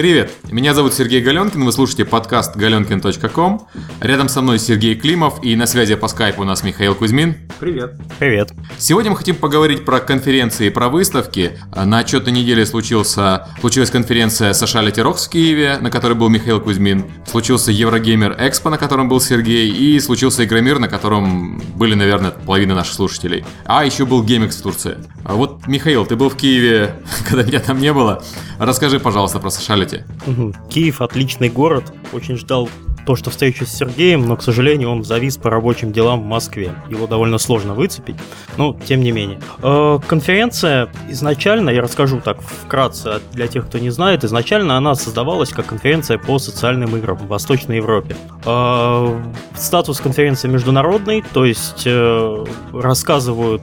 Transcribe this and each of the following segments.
Привет, меня зовут Сергей Галенкин, вы слушаете подкаст galenkin.com. Рядом со мной Сергей Климов и на связи по скайпу у нас Михаил Кузьмин. Привет. Привет. Сегодня мы хотим поговорить про конференции и про выставки. На отчетной неделе случился, случилась конференция Sociality Rocks в Киеве, на которой был Михаил Кузьмин. Случился Еврогеймер Экспо, на котором был Сергей. И случился Игромир, на котором были, наверное, половина наших слушателей. А еще был GameX в Турции. А вот, Михаил, ты был в Киеве, когда меня там не было. Расскажи, пожалуйста, про Sociality Специалити. Киев отличный город. Очень ждал то, что встречу с Сергеем, но, к сожалению, он завис по рабочим делам в Москве. Его довольно сложно выцепить, но тем не менее. Э, конференция изначально, я расскажу так вкратце для тех, кто не знает, изначально она создавалась как конференция по социальным играм в Восточной Европе. Э, статус конференции международный, то есть э, рассказывают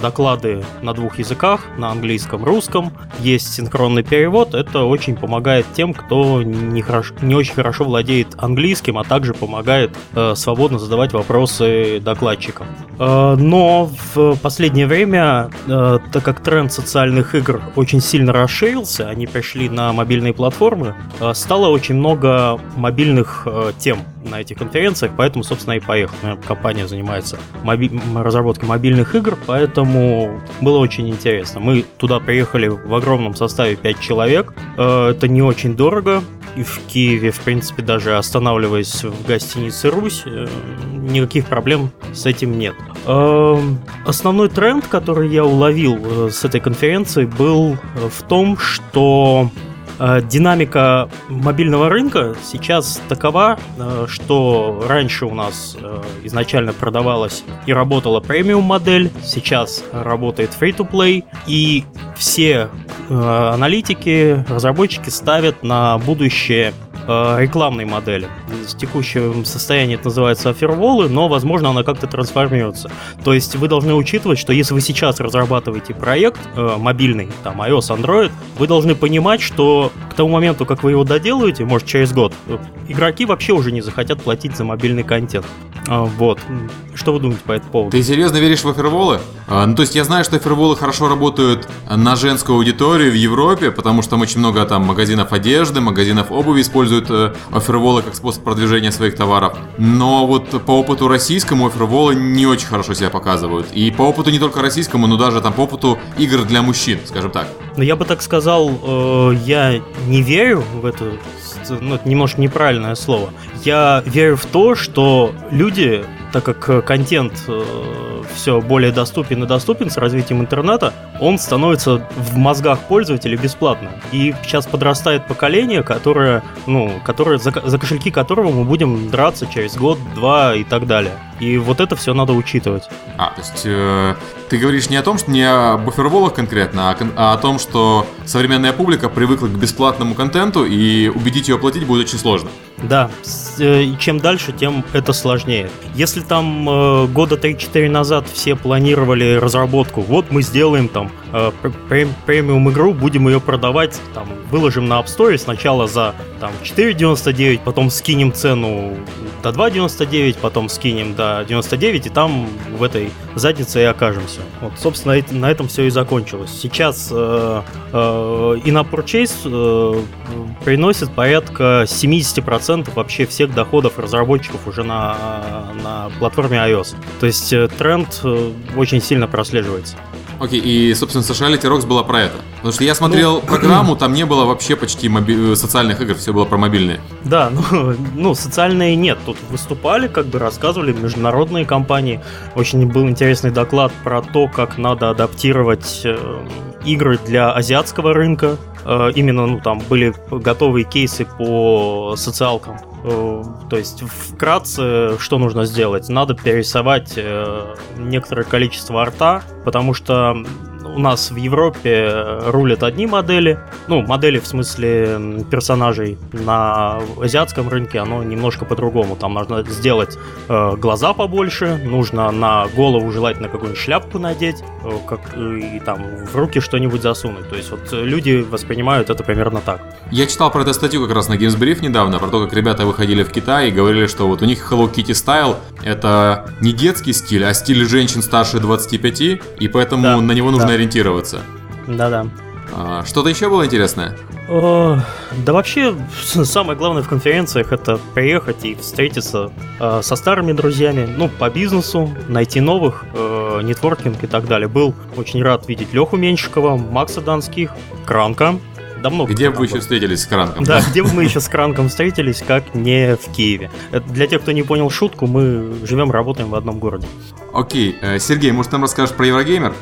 доклады на двух языках, на английском, русском, есть синхронный перевод, это очень помогает тем, кто не, хорошо, не очень хорошо владеет английским английским, а также помогает э, свободно задавать вопросы докладчикам. Э, но в последнее время, э, так как тренд социальных игр очень сильно расширился, они пришли на мобильные платформы, э, стало очень много мобильных э, тем на этих конференциях, поэтому, собственно, и поехал. Компания занимается моби- разработкой мобильных игр, поэтому было очень интересно. Мы туда приехали в огромном составе 5 человек. Э, это не очень дорого, и в Киеве, в принципе, даже останавливаясь в гостинице «Русь», э, никаких проблем с этим нет. Эм, основной тренд, который я уловил э, с этой конференции, был в том, что Э, динамика мобильного рынка сейчас такова, э, что раньше у нас э, изначально продавалась и работала премиум модель, сейчас работает free-to-play, и все аналитики, разработчики ставят на будущее э, рекламной модели. В текущем состоянии это называется оферволы, но, возможно, она как-то трансформируется. То есть вы должны учитывать, что если вы сейчас разрабатываете проект э, мобильный, там iOS, Android, вы должны понимать, что к тому моменту, как вы его доделаете, может через год, э, игроки вообще уже не захотят платить за мобильный контент. А, вот. Что вы думаете по этому поводу? Ты серьезно веришь в оферволы? А, ну, то есть я знаю, что оферволы хорошо работают на женскую аудиторию в Европе, потому что там очень много там магазинов одежды, магазинов обуви используют э, оферволы как способ продвижения своих товаров. Но вот по опыту российскому оферволы не очень хорошо себя показывают. И по опыту не только российскому, но даже там по опыту игр для мужчин, скажем так. Ну, я бы так сказал, э, я не верю в эту ну, это немножко неправильное слово. Я верю в то, что люди, так как контент э, все более доступен и доступен с развитием интернета, он становится в мозгах пользователей бесплатно. И сейчас подрастает поколение, которое, ну, которое, за, за кошельки которого мы будем драться через год, два и так далее. И вот это все надо учитывать. А, то есть э, ты говоришь не о том, что не о буферволах конкретно, а, а о том, что современная публика привыкла к бесплатному контенту, и убедить ее платить будет очень сложно. Да, э, и чем дальше, тем это сложнее. Если там э, года 3-4 назад все планировали разработку, вот мы сделаем там э, премиум игру, будем ее продавать, там, выложим на App Store сначала за там 4.99, потом скинем цену до 2.99, потом скинем до 99, и там в этой заднице и окажемся. Вот, собственно, на этом все и закончилось. Сейчас э, э, и на Purchase приносит порядка 70% вообще всех доходов разработчиков уже на, на платформе iOS. То есть э, тренд э, очень сильно прослеживается. Окей, и, собственно, Sociality Rocks была про это. Потому что я смотрел ну, программу, там не было вообще почти моби- э, социальных игр, все было про мобильные. Да, ну, ну, социальные нет. Тут выступали, как бы рассказывали международные компании. Очень был интересный доклад про то, как надо адаптировать э, игры для азиатского рынка. Э, именно, ну, там были готовые кейсы по социалкам. Э, то есть, вкратце, что нужно сделать? Надо перерисовать э, некоторое количество арта, потому что у нас в Европе рулят одни модели, ну, модели в смысле персонажей. На азиатском рынке оно немножко по-другому. Там нужно сделать э, глаза побольше, нужно на голову желательно какую-нибудь шляпку надеть, э, как, и там в руки что-нибудь засунуть. То есть вот люди воспринимают это примерно так. Я читал про эту статью как раз на Games Brief недавно, про то, как ребята выходили в Китай и говорили, что вот у них Hello Kitty Style это не детский стиль, а стиль женщин старше 25, и поэтому да, на него нужно да ориентироваться. Да-да. А, что-то еще было интересное? Э, да вообще, самое главное в конференциях это приехать и встретиться э, со старыми друзьями, ну, по бизнесу, найти новых, э, нетворкинг и так далее. Был очень рад видеть Леху Меньшикова, Макса Донских, Кранка. Давно где бы вы еще встретились с Кранком? Да, где бы мы еще с Кранком встретились, как не в Киеве. Для тех, кто не понял шутку, мы живем, работаем в одном городе. Окей, Сергей, может, нам расскажешь про Еврогеймер?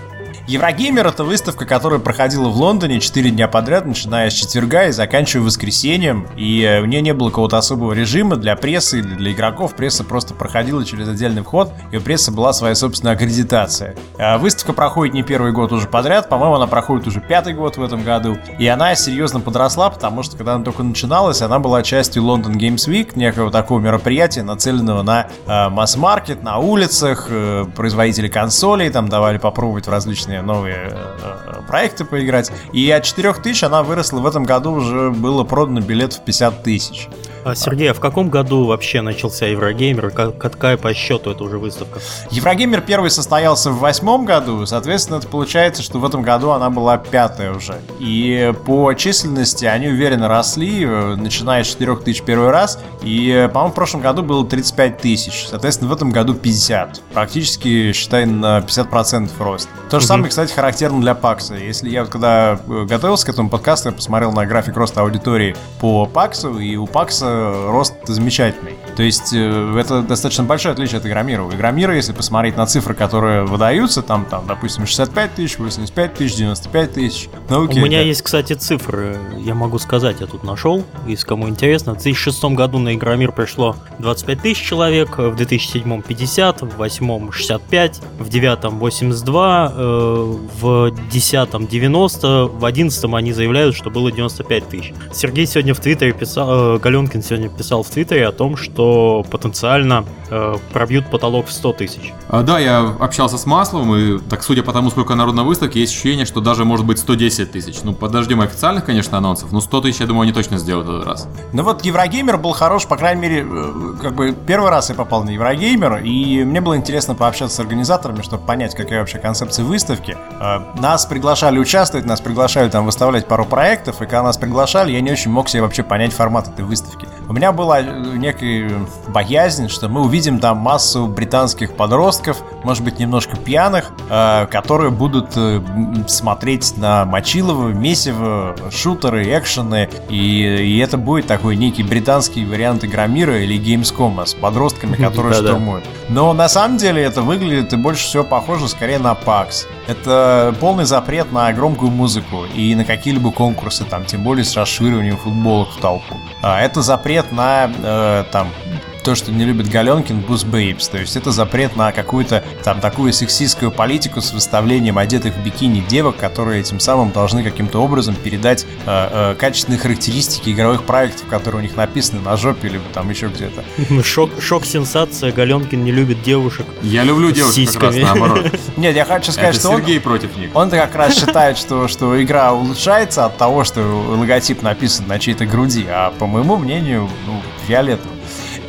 Еврогеймер это выставка, которая проходила в Лондоне 4 дня подряд, начиная с четверга и заканчивая воскресеньем. И э, у нее не было какого-то особого режима для прессы или для игроков. Пресса просто проходила через отдельный вход, и у прессы была своя собственная аккредитация. А выставка проходит не первый год уже подряд, по-моему, она проходит уже пятый год в этом году. И она серьезно подросла, потому что когда она только начиналась, она была частью London Games Week, некого такого мероприятия, нацеленного на э, масс-маркет, на улицах, э, производители консолей, там давали попробовать в различные разные новые э, э, проекты поиграть. И от 4000 она выросла в этом году уже было продано билет в 50 тысяч. А, Сергей, а в каком году вообще начался Еврогеймер? Какая по счету это уже выставка? Еврогеймер первый состоялся в восьмом году, соответственно, это получается, что в этом году она была пятая уже. И по численности они уверенно росли, начиная с 4 тысяч первый раз, и, по-моему, в прошлом году было 35 тысяч, соответственно, в этом году 50. Практически, считай, на 50% рост. То же самое, кстати, характерно для Пакса. Если я вот когда э, готовился к этому подкасту, я посмотрел на график роста аудитории по Паксу, и у Пакса рост замечательный. То есть э, это достаточно большое отличие от Игромира. У Игромира, если посмотреть на цифры, которые выдаются, там, там допустим, 65 тысяч, 85 тысяч, 95 тысяч. Ну, окей, У меня да. есть, кстати, цифры, я могу сказать, я тут нашел, если кому интересно. В 2006 году на Игромир пришло 25 тысяч человек, в 2007 50, в 2008 65, в 2009 82, э, в 2010 90, в 2011 они заявляют, что было 95 тысяч. Сергей сегодня в Твиттере писал, э, Галенкин сегодня писал в Твиттере о том, что потенциально э, пробьют потолок в 100 тысяч. А, да, я общался с Масловым, и так судя по тому, сколько народу на выставке, есть ощущение, что даже может быть 110 тысяч. Ну, подождем официальных, конечно, анонсов, но 100 тысяч, я думаю, они точно сделают этот раз. Ну вот Еврогеймер был хорош, по крайней мере, э, как бы первый раз я попал на Еврогеймер, и мне было интересно пообщаться с организаторами, чтобы понять, какая вообще концепция выставки. Э, нас приглашали участвовать, нас приглашали там выставлять пару проектов, и когда нас приглашали, я не очень мог себе вообще понять формат этой выставки. У меня была э, некая боязнь, что мы увидим там массу британских подростков, может быть, немножко пьяных, э, которые будут э, смотреть на Мочилова, Месиво, шутеры, экшены, и, и это будет такой некий британский вариант Игромира или Gamescom с подростками, которые штурмуют. Но на самом деле это выглядит и больше всего похоже скорее на PAX. Это полный запрет на громкую музыку и на какие-либо конкурсы, там, тем более с расшириванием футболок в толпу. А это запрет на э, там то, что не любит Галенкин, Бус Бейбс. То есть это запрет на какую-то там такую сексистскую политику с выставлением одетых в бикини девок, которые этим самым должны каким-то образом передать э, э, качественные характеристики игровых проектов, которые у них написаны на жопе или там еще где-то. Шок, шок сенсация, Галенкин не любит девушек. Я люблю девушек как раз наоборот. Нет, я хочу сказать, что Сергей против них. Он-то как раз считает, что, что игра улучшается от того, что логотип написан на чьей-то груди, а по моему мнению, ну, фиолетово.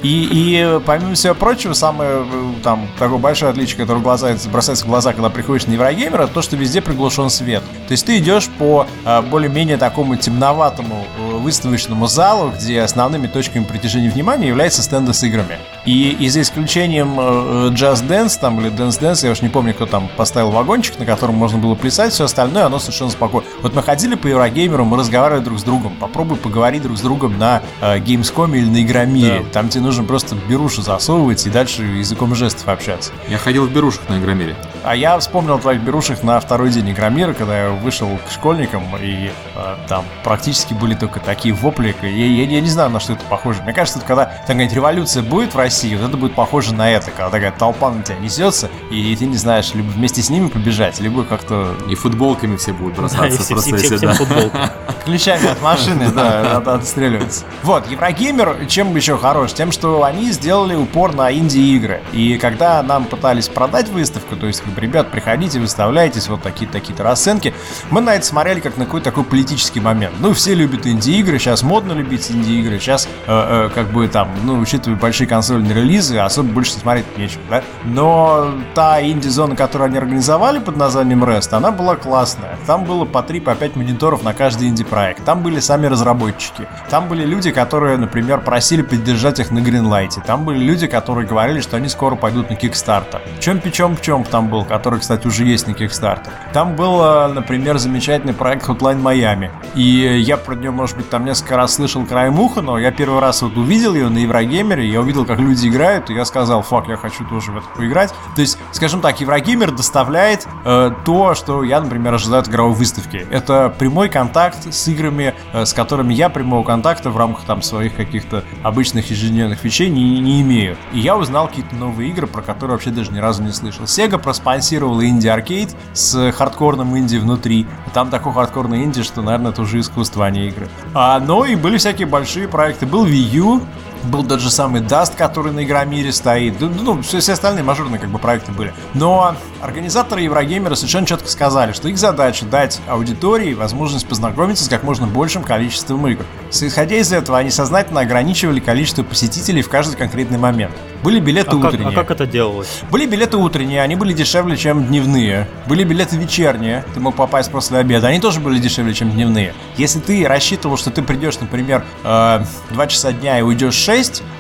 И, и помимо всего прочего, самое там такое большое отличие, которое глаза, бросается в глаза, когда приходишь на Еврогеймер, это то, что везде приглушен свет. То есть ты идешь по а, более-менее такому темноватому э, выставочному залу, где основными точками притяжения внимания являются стенды с играми. И, и за исключением э, Just Dance там или Dance Dance, я уж не помню, кто там поставил вагончик, на котором можно было плясать, все остальное, оно совершенно спокойно. Вот мы ходили по Еврогеймеру, мы разговаривали друг с другом. Попробуй поговорить друг с другом на э, Gamescom или на Игромире. Да. Там тебе нужно просто берушу засовывать и дальше языком жестов общаться. Я ходил в берушах на Игромире. А я вспомнил твоих берушах на второй день Игромира, когда я вышел к школьникам, и э, там практически были только такие вопли. Я, я, я не знаю, на что это похоже. Мне кажется, это когда такая революция будет в России, вот это будет похоже на это, когда такая толпа на тебя несется, и, и ты не знаешь, либо вместе с ними побежать, либо как-то... И футболками все будут бросаться да, в процессе, да. Ключами от машины, да, отстреливаться. Вот, Еврогеймер чем еще хорош? Тем, что они сделали упор на инди-игры. И когда нам пытались продать выставку, то есть, как бы, ребят, приходите, выставляйтесь, вот такие-то такие расценки, мы на это смотрели как на какой-то такой политический момент. Ну, все любят инди-игры, сейчас модно любить инди-игры, сейчас, э, э, как бы, там, ну, учитывая большие подготовленные релизы, особо больше смотреть нечего, да? Но та инди-зона, которую они организовали под названием REST, она была классная. Там было по 3-5 по 5 мониторов на каждый инди-проект. Там были сами разработчики. Там были люди, которые, например, просили поддержать их на Greenlight. Там были люди, которые говорили, что они скоро пойдут на Kickstarter. Чем печем пчем там был, который, кстати, уже есть на Kickstarter. Там был, э, например, замечательный проект Hotline Miami. И я про нее, может быть, там несколько раз слышал краем уха, но я первый раз вот увидел ее на Еврогеймере, я увидел, как люди играют, и я сказал, фак, я хочу тоже в это поиграть. То есть, скажем так, Еврогеймер доставляет э, то, что я, например, ожидаю от игровой выставки. Это прямой контакт с играми, э, с которыми я прямого контакта в рамках там своих каких-то обычных ежедневных вещей не, не имею. И я узнал какие-то новые игры, про которые вообще даже ни разу не слышал. Sega проспонсировала Arcade с хардкорным инди внутри. Там такой хардкорный инди, что, наверное, это уже искусство, а не игры. А, но и были всякие большие проекты. Был Wii U, был тот же самый Dust, который на Игромире стоит. Ну, все, все остальные мажорные как бы проекты были. Но организаторы Еврогеймера совершенно четко сказали, что их задача дать аудитории возможность познакомиться с как можно большим количеством игр. Исходя из этого, они сознательно ограничивали количество посетителей в каждый конкретный момент. Были билеты а утренние. Как, а как это делалось? Были билеты утренние, они были дешевле, чем дневные. Были билеты вечерние, ты мог попасть после обеда, они тоже были дешевле, чем дневные. Если ты рассчитывал, что ты придешь, например, э, 2 часа дня и уйдешь 6,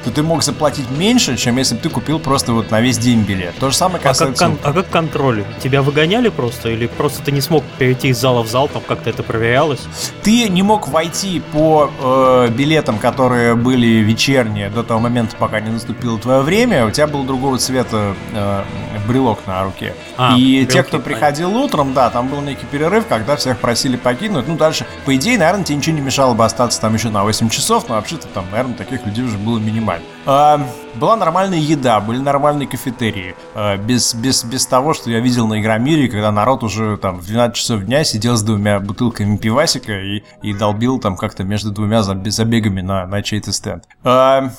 то ты мог заплатить меньше, чем если бы ты купил просто вот на весь день билет. То же самое касается... А как, кон- а как контроль? Тебя выгоняли просто? Или просто ты не смог перейти из зала в зал, там как-то это проверялось? Ты не мог войти по э, билетам, которые были вечерние, до того момента, пока не наступило твое время, время, у тебя был другого цвета э, брелок на руке. А, и брелки, те, кто приходил понятно. утром, да, там был некий перерыв, когда всех просили покинуть. Ну, дальше, по идее, наверное, тебе ничего не мешало бы остаться там еще на 8 часов, но вообще-то там, наверное, таких людей уже было минимально. Э, была нормальная еда, были нормальные кафетерии. Э, без, без, без того, что я видел на Игромире, когда народ уже там в 12 часов дня сидел с двумя бутылками пивасика и, и долбил там как-то между двумя забегами на, на чей-то стенд. Э,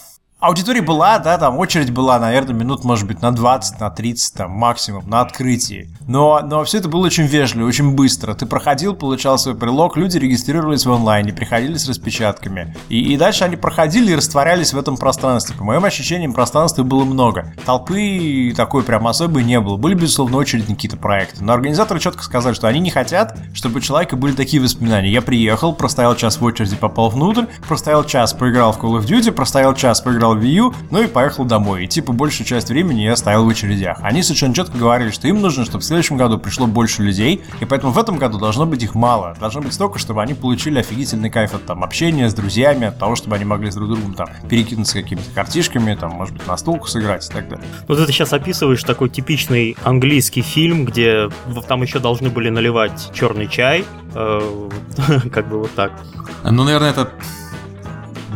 Аудитория была, да, там очередь была, наверное, минут, может быть, на 20, на 30, там, максимум, на открытии. Но, но все это было очень вежливо, очень быстро. Ты проходил, получал свой прилог, люди регистрировались в онлайне, приходили с распечатками. И, и дальше они проходили и растворялись в этом пространстве. По моим ощущениям, пространства было много. Толпы такой прям особой не было. Были, безусловно, очередь на какие-то проекты. Но организаторы четко сказали, что они не хотят, чтобы у человека были такие воспоминания. Я приехал, простоял час в очереди, попал внутрь, простоял час, поиграл в Call of Duty, простоял час, поиграл взял Wii U, ну и поехал домой. И типа большую часть времени я стоял в очередях. Они совершенно четко говорили, что им нужно, чтобы в следующем году пришло больше людей, и поэтому в этом году должно быть их мало. Должно быть столько, чтобы они получили офигительный кайф от там общения с друзьями, от того, чтобы они могли с друг другом там перекинуться какими-то картишками, там, может быть, на стулку сыграть и так далее. Вот ты сейчас описываешь такой типичный английский фильм, где там еще должны были наливать черный чай, э, как бы вот так. Ну, наверное, это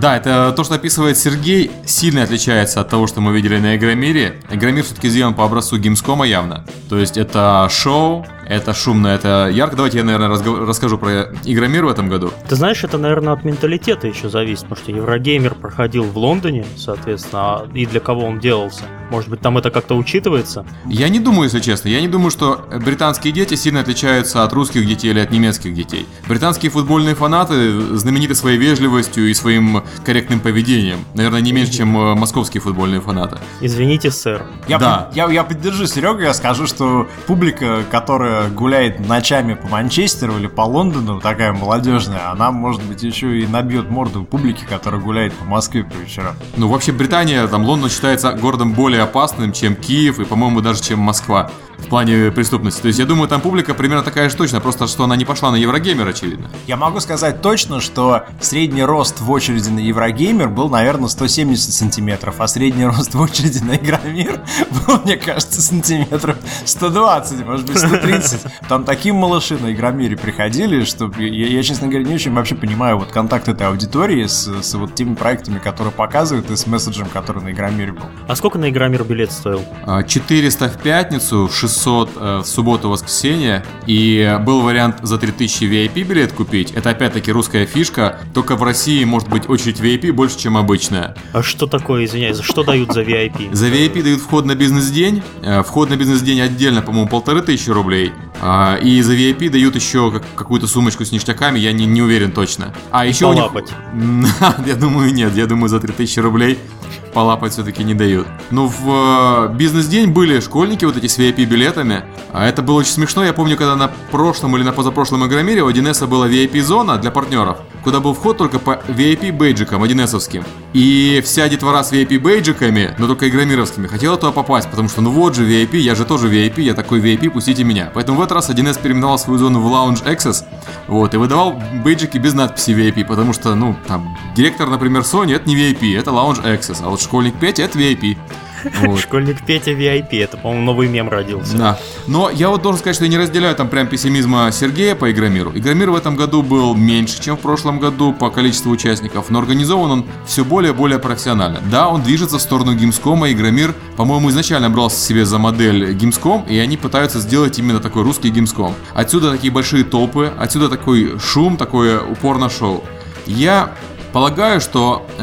да, это то, что описывает Сергей, сильно отличается от того, что мы видели на Игромире. Игромир все-таки сделан по образцу Gamescom явно. То есть это шоу, это шумно, это ярко. Давайте я, наверное, разго- расскажу про Игромир в этом году. Ты знаешь, это, наверное, от менталитета еще зависит, потому что Еврогеймер проходил в Лондоне, соответственно, а и для кого он делался. Может быть, там это как-то учитывается? Я не думаю, если честно. Я не думаю, что британские дети сильно отличаются от русских детей или от немецких детей. Британские футбольные фанаты знамениты своей вежливостью и своим корректным поведением. Наверное, не меньше, чем э, московские футбольные фанаты. Извините, сэр. Я, да. я, я поддержу Серегу, я скажу, что публика, которая гуляет ночами по Манчестеру или по Лондону, такая молодежная, она, может быть, еще и набьет морду публики, которая гуляет по Москве по вечерам. Ну, вообще, Британия, там, Лондон считается городом более опасным, чем Киев и, по-моему, даже чем Москва в плане преступности. То есть я думаю, там публика примерно такая же точно, просто что она не пошла на Еврогеймер, очевидно. Я могу сказать точно, что средний рост в очереди на Еврогеймер был, наверное, 170 сантиметров, а средний рост в очереди на Игромир был, мне кажется, сантиметров 120, может быть, 130. Там такие малыши на Игромире приходили, что я, я, честно говоря, не очень вообще понимаю вот контакт этой аудитории с, с вот теми проектами, которые показывают, и с месседжем, который на Игромире был. А сколько на Игромир билет стоил? 400 а, в пятницу, 600 600 э, в субботу-воскресенье, и был вариант за 3000 VIP билет купить. Это опять-таки русская фишка, только в России может быть очередь VIP больше, чем обычная. А что такое, извиняюсь, за что дают за VIP? За VIP дают вход на бизнес-день, э, вход на бизнес-день отдельно, по-моему, полторы тысячи рублей, а, и за VIP дают еще какую-то сумочку с ништяками, я не, не уверен точно. А еще у них... Я думаю, нет, я думаю, за 3000 рублей полапать все-таки не дают. Ну, в э, бизнес-день были школьники вот эти с VIP-билетами. А это было очень смешно. Я помню, когда на прошлом или на позапрошлом Игромире у 1С была VIP-зона для партнеров, куда был вход только по VIP-бейджикам 1С-овским. И вся детвора с VIP-бейджиками, но только игромировскими, хотела туда попасть, потому что ну вот же VIP, я же тоже VIP, я такой VIP, пустите меня. Поэтому в этот раз 1С переименовал свою зону в Lounge Access, вот, и выдавал бейджики без надписи VIP, потому что, ну, там, директор, например, Sony, это не VIP, это Lounge Access, а вот школьник 5 это VIP. Вот. Школьник Петя VIP, это, по-моему, новый мем родился. Да. Но я вот должен сказать, что я не разделяю там прям пессимизма Сергея по Игромиру. Игромир в этом году был меньше, чем в прошлом году по количеству участников, но организован он все более и более профессионально. Да, он движется в сторону Гимскома, Игромир, по-моему, изначально брался себе за модель Гимском, и они пытаются сделать именно такой русский Гимском. Отсюда такие большие толпы, отсюда такой шум, такое упор на шоу. Я Полагаю, что э,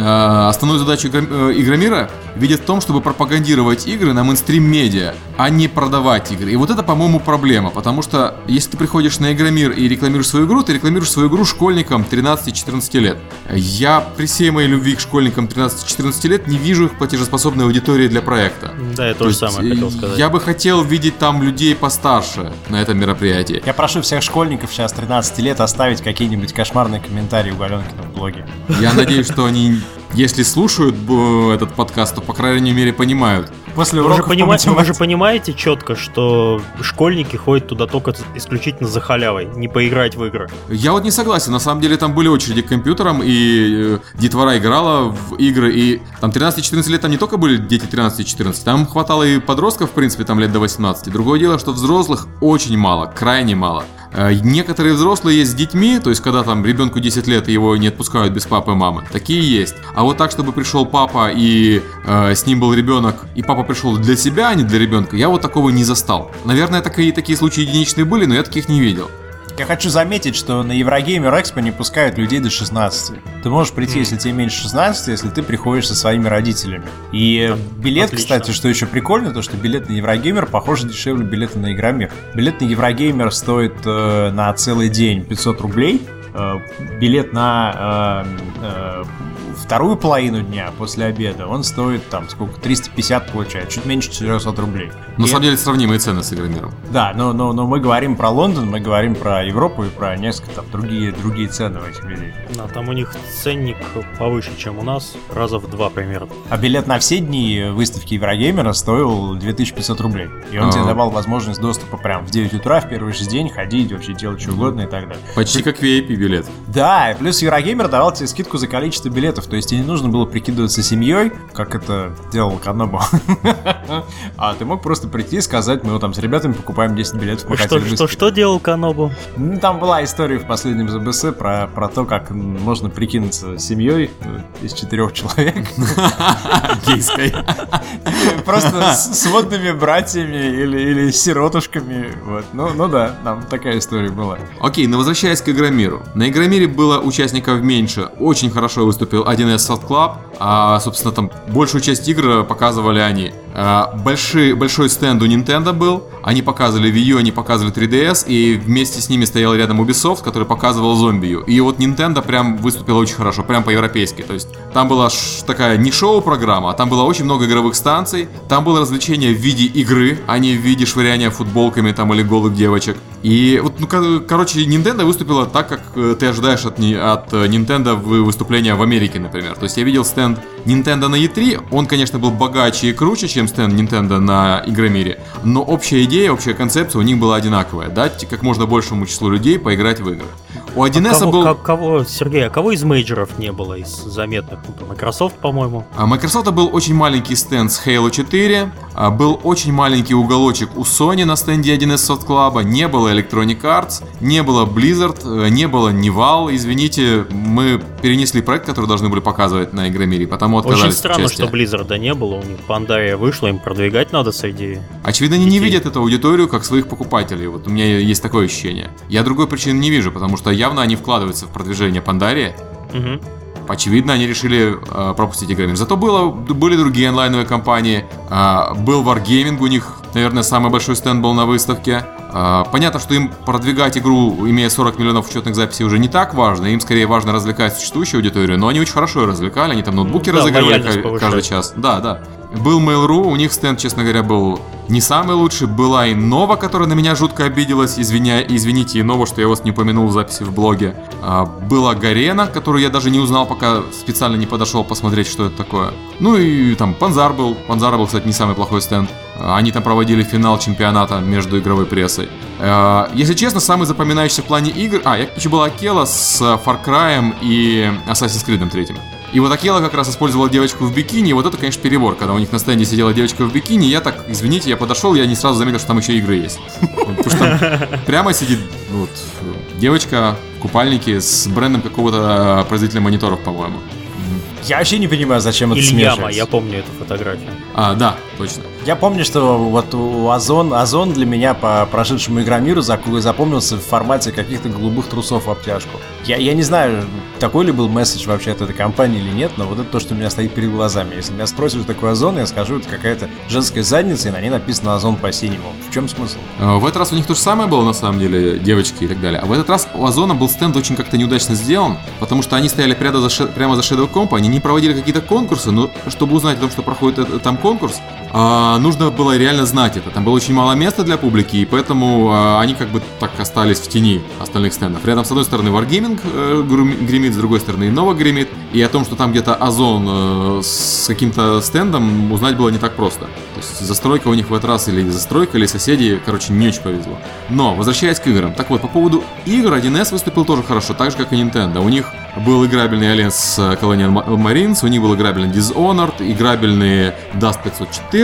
основную задачу э, Игромира видят в том, чтобы пропагандировать игры на мейнстрим-медиа, а не продавать игры. И вот это, по-моему, проблема, потому что если ты приходишь на Игромир и рекламируешь свою игру, ты рекламируешь свою игру школьникам 13-14 лет. Я при всей моей любви к школьникам 13-14 лет не вижу их платежеспособной аудитории для проекта. Да, я то, то же самое хотел сказать. Я бы хотел видеть там людей постарше на этом мероприятии. Я прошу всех школьников сейчас 13 лет оставить какие-нибудь кошмарные комментарии у Галенкина в блоге. Я надеюсь, что они, если слушают этот подкаст, то, по крайней мере, понимают. После вы, же понима... вы же понимаете четко, что школьники ходят туда только исключительно за халявой, не поиграть в игры. Я вот не согласен. На самом деле там были очереди к компьютерам, и э, детвора играла в игры, и там 13-14 лет там не только были дети 13-14, там хватало и подростков, в принципе, там лет до 18. Другое дело, что взрослых очень мало, крайне мало. Э, некоторые взрослые есть с детьми, то есть когда там ребенку 10 лет его не отпускают без папы и мамы. Такие есть. А вот так, чтобы пришел папа и э, с ним был ребенок, и папа пришел для себя, а не для ребенка, я вот такого не застал. Наверное, такие, такие случаи единичные были, но я таких не видел. Я хочу заметить, что на Еврогеймер Экспо не пускают людей до 16. Ты можешь прийти, mm. если тебе меньше 16, если ты приходишь со своими родителями. И билет, Отлично. кстати, что еще прикольно, то что билет на Еврогеймер, похоже, дешевле билета на Игромир. Билет на Еврогеймер стоит э, на целый день 500 рублей. Э, билет на э, э, вторую половину дня после обеда он стоит там сколько 350 получает, чуть меньше 400 рублей. На и самом деле сравнимые цены с Игромиром. Да, но, но, но мы говорим про Лондон, мы говорим про Европу и про несколько там другие, другие цены в этих билетах. Да, там у них ценник повыше, чем у нас, раза в два примерно. А билет на все дни выставки Еврогеймера стоил 2500 рублей. И он А-а-а. тебе давал возможность доступа прям в 9 утра, в первый же день ходить, вообще делать что угодно и так далее. Почти как VIP билет. Да, и плюс Еврогеймер давал тебе скидку за количество билетов, то есть тебе не нужно было прикидываться семьей, как это делал Канобу. А ты мог просто прийти и сказать, мы там с ребятами покупаем 10 билетов. Что, что, что делал Канобу? Ну, там была история в последнем ЗБС про, про то, как можно прикинуться семьей из четырех человек. Гейской. Просто с водными братьями или, или сиротушками. Вот. Ну, ну да, там такая история была. Окей, но возвращаясь к Игромиру. На Игромире было участников меньше. Очень хорошо выступил 1С Salt Club. А, собственно, там большую часть игр показывали они. А, большой, большой стенд у Nintendo был. Они показывали Wii U, они показывали 3DS. И вместе с ними стоял рядом Ubisoft, который показывал зомбию. И вот Nintendo прям выступила очень хорошо, прям по-европейски. То есть там была такая не шоу-программа, а там было очень много игровых станций. Там было развлечение в виде игры, а не в виде швыряния футболками там или голых девочек. И вот, ну, короче, Nintendo выступила так, как э, ты ожидаешь от, от э, Nintendo выступления в Америке, например. То есть я видел стенд Nintendo на E3, он, конечно, был богаче и круче, чем стенд Nintendo на Игромире, но общая идея, общая концепция у них была одинаковая. Дать как можно большему числу людей поиграть в игры. У 1С а кого, был... Как, кого, Сергей, а кого из мейджеров не было из заметных? Ну, Microsoft, по-моему. А Microsoft был очень маленький стенд с Halo 4, а был очень маленький уголочек у Sony на стенде 1С Soft Club, не было Electronic Arts, не было Blizzard, э, не было Nival. Извините, мы перенесли проект, который должны были показывать на Игромире, потому отказались Очень странно, что Blizzard не было, у них Pandaria вышла, им продвигать надо среди Очевидно, они детей. не видят эту аудиторию как своих покупателей. Вот у меня есть такое ощущение. Я другой причины не вижу, потому что явно они вкладываются в продвижение Pandaria. Угу. Очевидно, они решили э, пропустить игры. Зато было, были другие онлайновые компании. Э, был Wargaming, у них, наверное, самый большой стенд был на выставке. А, понятно, что им продвигать игру, имея 40 миллионов учетных записей, уже не так важно. Им скорее важно развлекать существующую аудиторию, но они очень хорошо ее развлекали. Они там ноутбуки да, разыгрывали каждый час. Да, да. Был Mail.ru, у них стенд, честно говоря, был не самый лучший. Была и Нова, которая на меня жутко обиделась. Извиня... Извините, и Нова, что я вас не упомянул в записи в блоге. А, была Гарена, которую я даже не узнал, пока специально не подошел посмотреть, что это такое. Ну и там Панзар был. Панзар был, кстати, не самый плохой стенд. Они там проводили финал чемпионата между игровой прессой. А, если честно, самый запоминающийся в плане игр... А, еще была Акела с Far Cry и Assassin's Creed 3. И вот Акела как раз использовала девочку в бикини, и вот это, конечно, перебор, когда у них на стенде сидела девочка в бикини, я так, извините, я подошел, я не сразу заметил, что там еще игры есть. Потому что прямо сидит вот, девочка в купальнике с брендом какого-то производителя мониторов, по-моему. Я вообще не понимаю, зачем это Ильяма, я помню эту фотографию. А, да, точно. Я помню, что вот у Озон, Озон для меня по прошедшему Игромиру запомнился в формате каких-то голубых трусов в обтяжку. Я, я не знаю, такой ли был месседж вообще от этой компании или нет, но вот это то, что у меня стоит перед глазами. Если меня спросят, что такое Озон, я скажу, это какая-то женская задница, и на ней написано Озон по-синему. В чем смысл? А, в этот раз у них то же самое было, на самом деле, девочки и так далее. А в этот раз у Озона был стенд очень как-то неудачно сделан, потому что они стояли прямо за, прямо за Shadow Comp, они не проводили какие-то конкурсы, но чтобы узнать о том, что проходит там конкурс, а, нужно было реально знать это. Там было очень мало места для публики, и поэтому а, они как бы так остались в тени остальных стендов. Рядом с одной стороны Wargaming э, гремит, с другой стороны Innova гремит, и о том, что там где-то Озон э, с каким-то стендом узнать было не так просто. То есть застройка у них в этот раз или застройка, или соседи, короче, не очень повезло. Но, возвращаясь к играм. Так вот, по поводу игр 1С выступил тоже хорошо, так же, как и Nintendo. У них был играбельный Aliens Colonial Marines, у них был играбельный Dishonored, играбельный Dust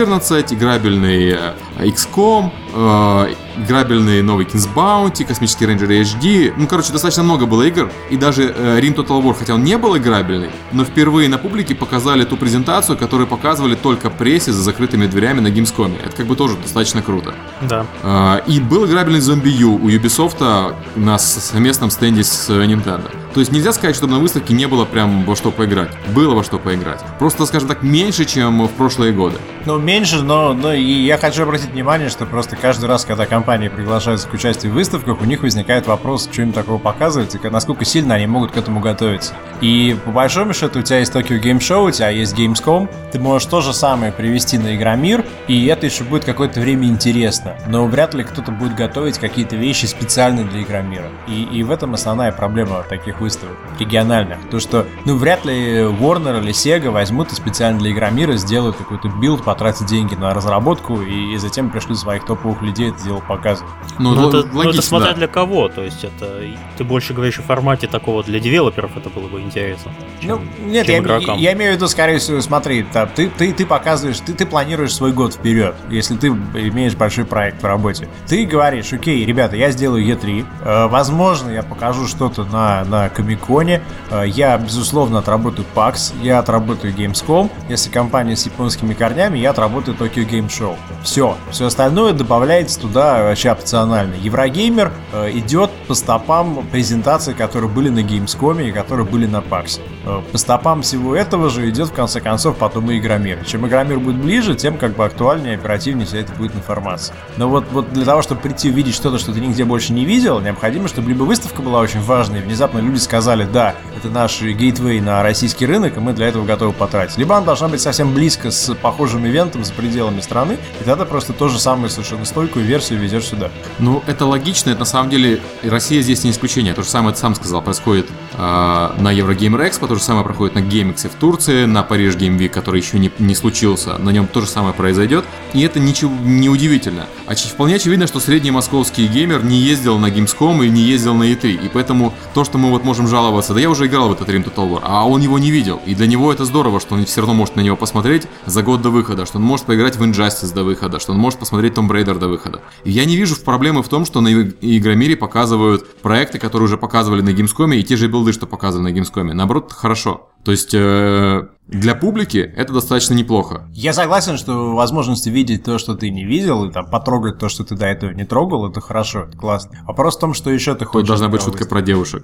514, играбельный э, XCOM, э, играбельный новый King's Bounty, Космический Рейнджер HD. Ну, короче, достаточно много было игр. И даже э, Rome Total War, хотя он не был играбельный, но впервые на публике показали ту презентацию, которую показывали только прессе за закрытыми дверями на Gamescom. Это как бы тоже достаточно круто. Да. Э, и был играбельный Zombie U у Ubisoft на совместном стенде с Nintendo. То есть нельзя сказать, что на выставке не было прям во что поиграть. Было во что поиграть. Просто, скажем так, меньше, чем в прошлые годы. Ну, меньше, но, но и я хочу обратить внимание, что просто каждый раз, когда компании приглашаются к участию в выставках, у них возникает вопрос, что им такого показывать и насколько сильно они могут к этому готовиться. И по большому счету у тебя есть Tokyo Game Show, у тебя есть Gamescom, ты можешь то же самое привести на Игромир, и это еще будет какое-то время интересно. Но вряд ли кто-то будет готовить какие-то вещи специально для Игромира. И, и в этом основная проблема таких выставок региональных. То, что, ну, вряд ли Warner или Sega возьмут и специально для Игромира сделают какой-то билд, потратят деньги на разработку и, и затем пришли своих топовых людей это дело показывать. Ну, ну, это, логично, ну, это смотря да. для кого. То есть это ты больше говоришь о формате такого для девелоперов, это было бы интересно. Ну, нет, я, я имею в виду, скорее всего, смотри, там, ты, ты, ты показываешь, ты, ты планируешь свой год вперед, если ты имеешь большой проект в работе. Ты говоришь, окей, ребята, я сделаю E3, э, возможно, я покажу что-то на, на Комиконе, э, я, безусловно, отработаю PAX, я отработаю Gamescom, если компания с японскими корнями, я отработаю Tokyo Game Show. Все, все остальное добавляется туда вообще опционально. Еврогеймер э, идет по стопам презентаций, которые были на Gamescom и которые были на PAX. Э, по стопам всего этого же идет в конце концов потом и Игромир. Чем Игромир будет ближе, тем как бы актуальнее, оперативнее вся эта будет информация. Но вот, вот для того, чтобы прийти увидеть что-то, что ты нигде больше не видел, необходимо, чтобы либо выставка была очень важной, и внезапно люди сказали, да, это наш гейтвей на российский рынок, и мы для этого готовы потратить. Либо она должна быть совсем близко с похожим ивентом за пределами страны, и тогда просто то же самое совершенно стойкую версию везешь сюда. Ну, это логично, это на самом деле Россия здесь не исключение. То же самое ты сам сказал, происходит э, на Eurogamer Expo, то же самое проходит на GameX в Турции, на Париж Game Week, который еще не, не случился, на нем то же самое произойдет. И это ничего не удивительно. А вполне очевидно, что средний московский геймер не ездил на Gamescom и не ездил на E3. И поэтому то, что мы вот можем жаловаться, да я уже играл в этот Rim Total War, а он его не видел. И для него это здорово, что он все равно может на него посмотреть за год до выхода, что он может поиграть в Injustice до выхода, что он может посмотреть Tomb Raider до выхода. И я не вижу проблемы в том, что на Игромире показывают проекты, которые уже показывали на Gamescom, и те же билды, что показывали на Gamescom. Наоборот, хорошо. То есть э, для публики это достаточно неплохо. Я согласен, что возможности видеть то, что ты не видел, и там потрогать то, что ты до этого не трогал, это хорошо, это классно. Вопрос в том, что еще ты хочешь. Тут должна быть шутка про девушек.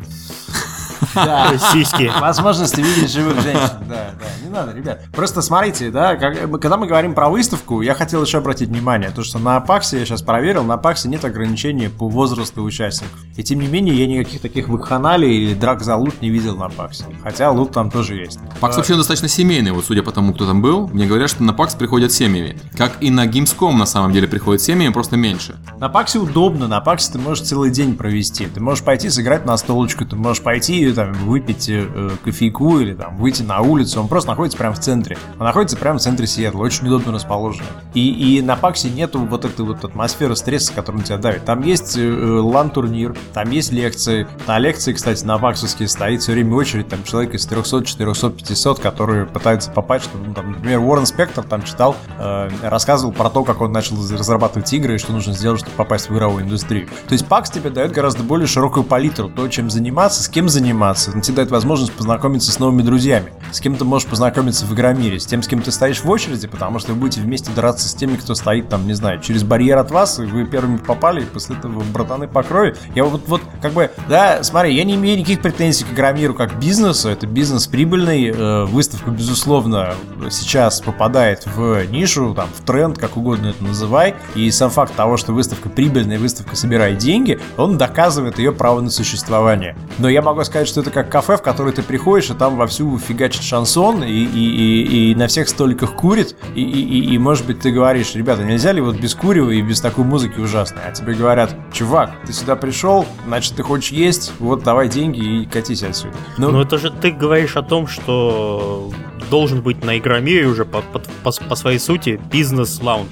Да. Сиськи. Возможность видеть живых женщин. Да, да. Не надо, ребят. Просто смотрите, да, как- когда мы говорим про выставку, я хотел еще обратить внимание, то, что на Апаксе, я сейчас проверил, на Апаксе нет ограничений по возрасту участников. И тем не менее, я никаких таких вакханалий или драк за лут не видел на Апаксе. Хотя лут там тоже есть. Пакс вообще достаточно семейный, вот судя по тому, кто там был. Мне говорят, что на Пакс приходят семьями. Как и на Gamescom на самом деле приходят семьями, просто меньше. На Паксе удобно, на Паксе ты можешь целый день провести. Ты можешь пойти сыграть на столочку, ты можешь пойти там, выпить э, кофейку или там выйти на улицу. Он просто находится прямо в центре. Он находится прямо в центре Сиэтла, очень удобно расположен. И, и на Паксе нету вот этой вот атмосферы стресса, которая на тебя давит. Там есть э, э, лан-турнир, там есть лекции. На лекции, кстати, на Паксовские стоит все время очередь, там человек из 300, 400, 500, которые пытаются попасть, чтобы, ну, там, например, Уоррен Спектр там читал, э, рассказывал про то, как он начал разрабатывать игры и что нужно сделать, чтобы попасть в игровую индустрию. То есть ПАКС тебе дает гораздо более широкую палитру, то, чем заниматься, с кем заниматься. Он тебе дает возможность познакомиться с новыми друзьями, с кем ты можешь познакомиться в игромире, с тем, с кем ты стоишь в очереди, потому что вы будете вместе драться с теми, кто стоит там, не знаю, через барьер от вас, и вы первыми попали, и после этого братаны по крови. Я вот, вот как бы, да, смотри, я не имею никаких претензий к игромиру как бизнесу, это бизнес прибыльный, э, выставка, безусловно, сейчас попадает в нишу, там, в тренд, как угодно это называй, и сам факт того, что выставка прибыльная, выставка собирает деньги, он доказывает ее право на существование. Но я могу сказать, что это как кафе, в которое ты приходишь, и там вовсю фигачит шансон, и, и, и, и на всех столиках курит, и, и, и, и, может быть, ты говоришь, ребята, нельзя ли вот без курева и без такой музыки ужасной? А тебе говорят, чувак, ты сюда пришел, значит, ты хочешь есть, вот давай деньги и катись отсюда. Ну, Но это же ты говоришь о том, что должен быть на Игромире уже по, по, по, по своей сути бизнес-лаунж.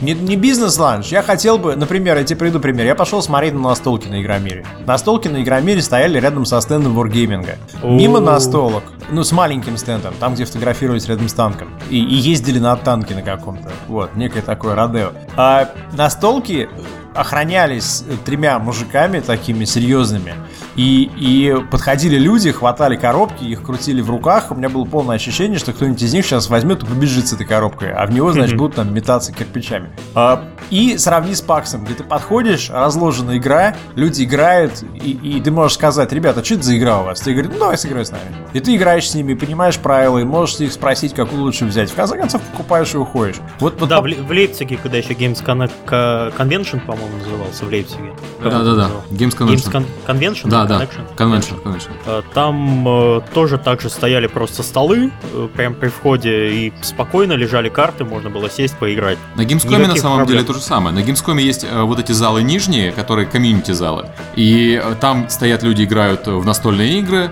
Не, не бизнес-ланч. Я хотел бы, например, я тебе приведу пример. Я пошел смотреть на настолки на Игромире. Настолки на Игромире стояли рядом со стендом Wargaming. Мимо настолок, ну, с маленьким стендом, там, где фотографировались рядом с танком. И, и ездили на танке на каком-то. Вот, некое такое родео. А настолки охранялись тремя мужиками такими серьезными. И, и подходили люди, хватали коробки, их крутили в руках. У меня было полное ощущение, что кто-нибудь из них сейчас возьмет и побежит с этой коробкой, а в него, значит, будут там метаться кирпичами. А, и сравни с Паксом, где ты подходишь, разложена игра, люди играют, и, и ты можешь сказать, ребята, что это за игра у вас? Ты говоришь, ну давай сыграй с нами. И ты играешь с ними, понимаешь правила, и можешь их спросить, какую лучше взять. В конце концов, покупаешь и уходишь. Вот, вот Да, по- в, Ле- в Лейпциге, когда еще Games Con- Ко- Convention, по-моему, назывался в Лейпциге. Да-да-да? Games Games Convention. Con- Convention? Да, да? Convention, Convention. Э, Там э, тоже так же стояли просто столы, э, прям при входе, и спокойно лежали карты, можно было сесть, поиграть. На Gamescom на самом проблем. деле то же самое. На Gamescom есть э, вот эти залы нижние, которые комьюнити залы. И там стоят люди, играют в настольные игры.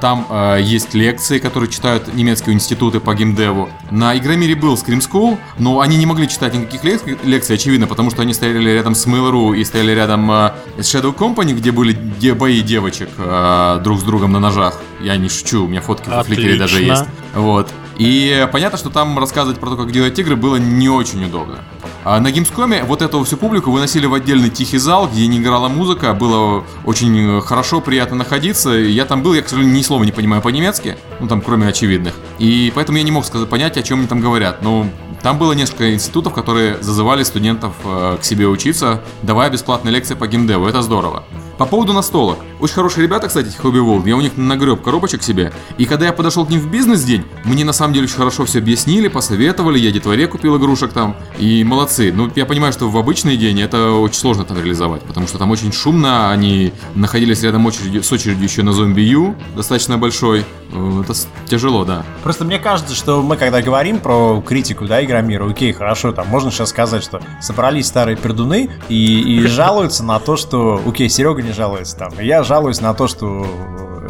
Там есть лекции, которые читают немецкие институты по геймдеву. На Игромире был Scream School, но они не могли читать никаких лек- лекций, очевидно, потому что они стояли рядом с Mail.ru и стояли рядом с Shadow Company, где были де- бои девочек э, друг с другом на ножах. Я не шучу, у меня фотки в фликере даже Отлично. есть. Вот. И понятно, что там рассказывать про то, как делать игры, было не очень удобно. А на Gamescom вот эту всю публику выносили в отдельный тихий зал, где не играла музыка, было очень хорошо, приятно находиться. Я там был, я, к сожалению, ни слова не понимаю по-немецки, ну там кроме очевидных. И поэтому я не мог сказать, понять, о чем они там говорят. Но там было несколько институтов, которые зазывали студентов э, к себе учиться, давая бесплатные лекции по геймдеву. Это здорово. По поводу настолок. Очень хорошие ребята, кстати, Hobby World. Я у них нагреб коробочек себе. И когда я подошел к ним в бизнес-день, мне на самом деле очень хорошо все объяснили, посоветовали. Я детворе купил игрушек там. И молодцы. Ну, я понимаю, что в обычный день это очень сложно там реализовать, потому что там очень шумно. Они находились рядом очередью, с очередью еще на зомби Ю, достаточно большой. Э, Это тяжело, да. Просто мне кажется, что мы когда говорим про критику, да, Игромира, окей, хорошо, там можно сейчас сказать, что собрались старые пердуны и, и жалуются на то, что, окей, Серега не жалуется там, я жалуюсь на то, что э,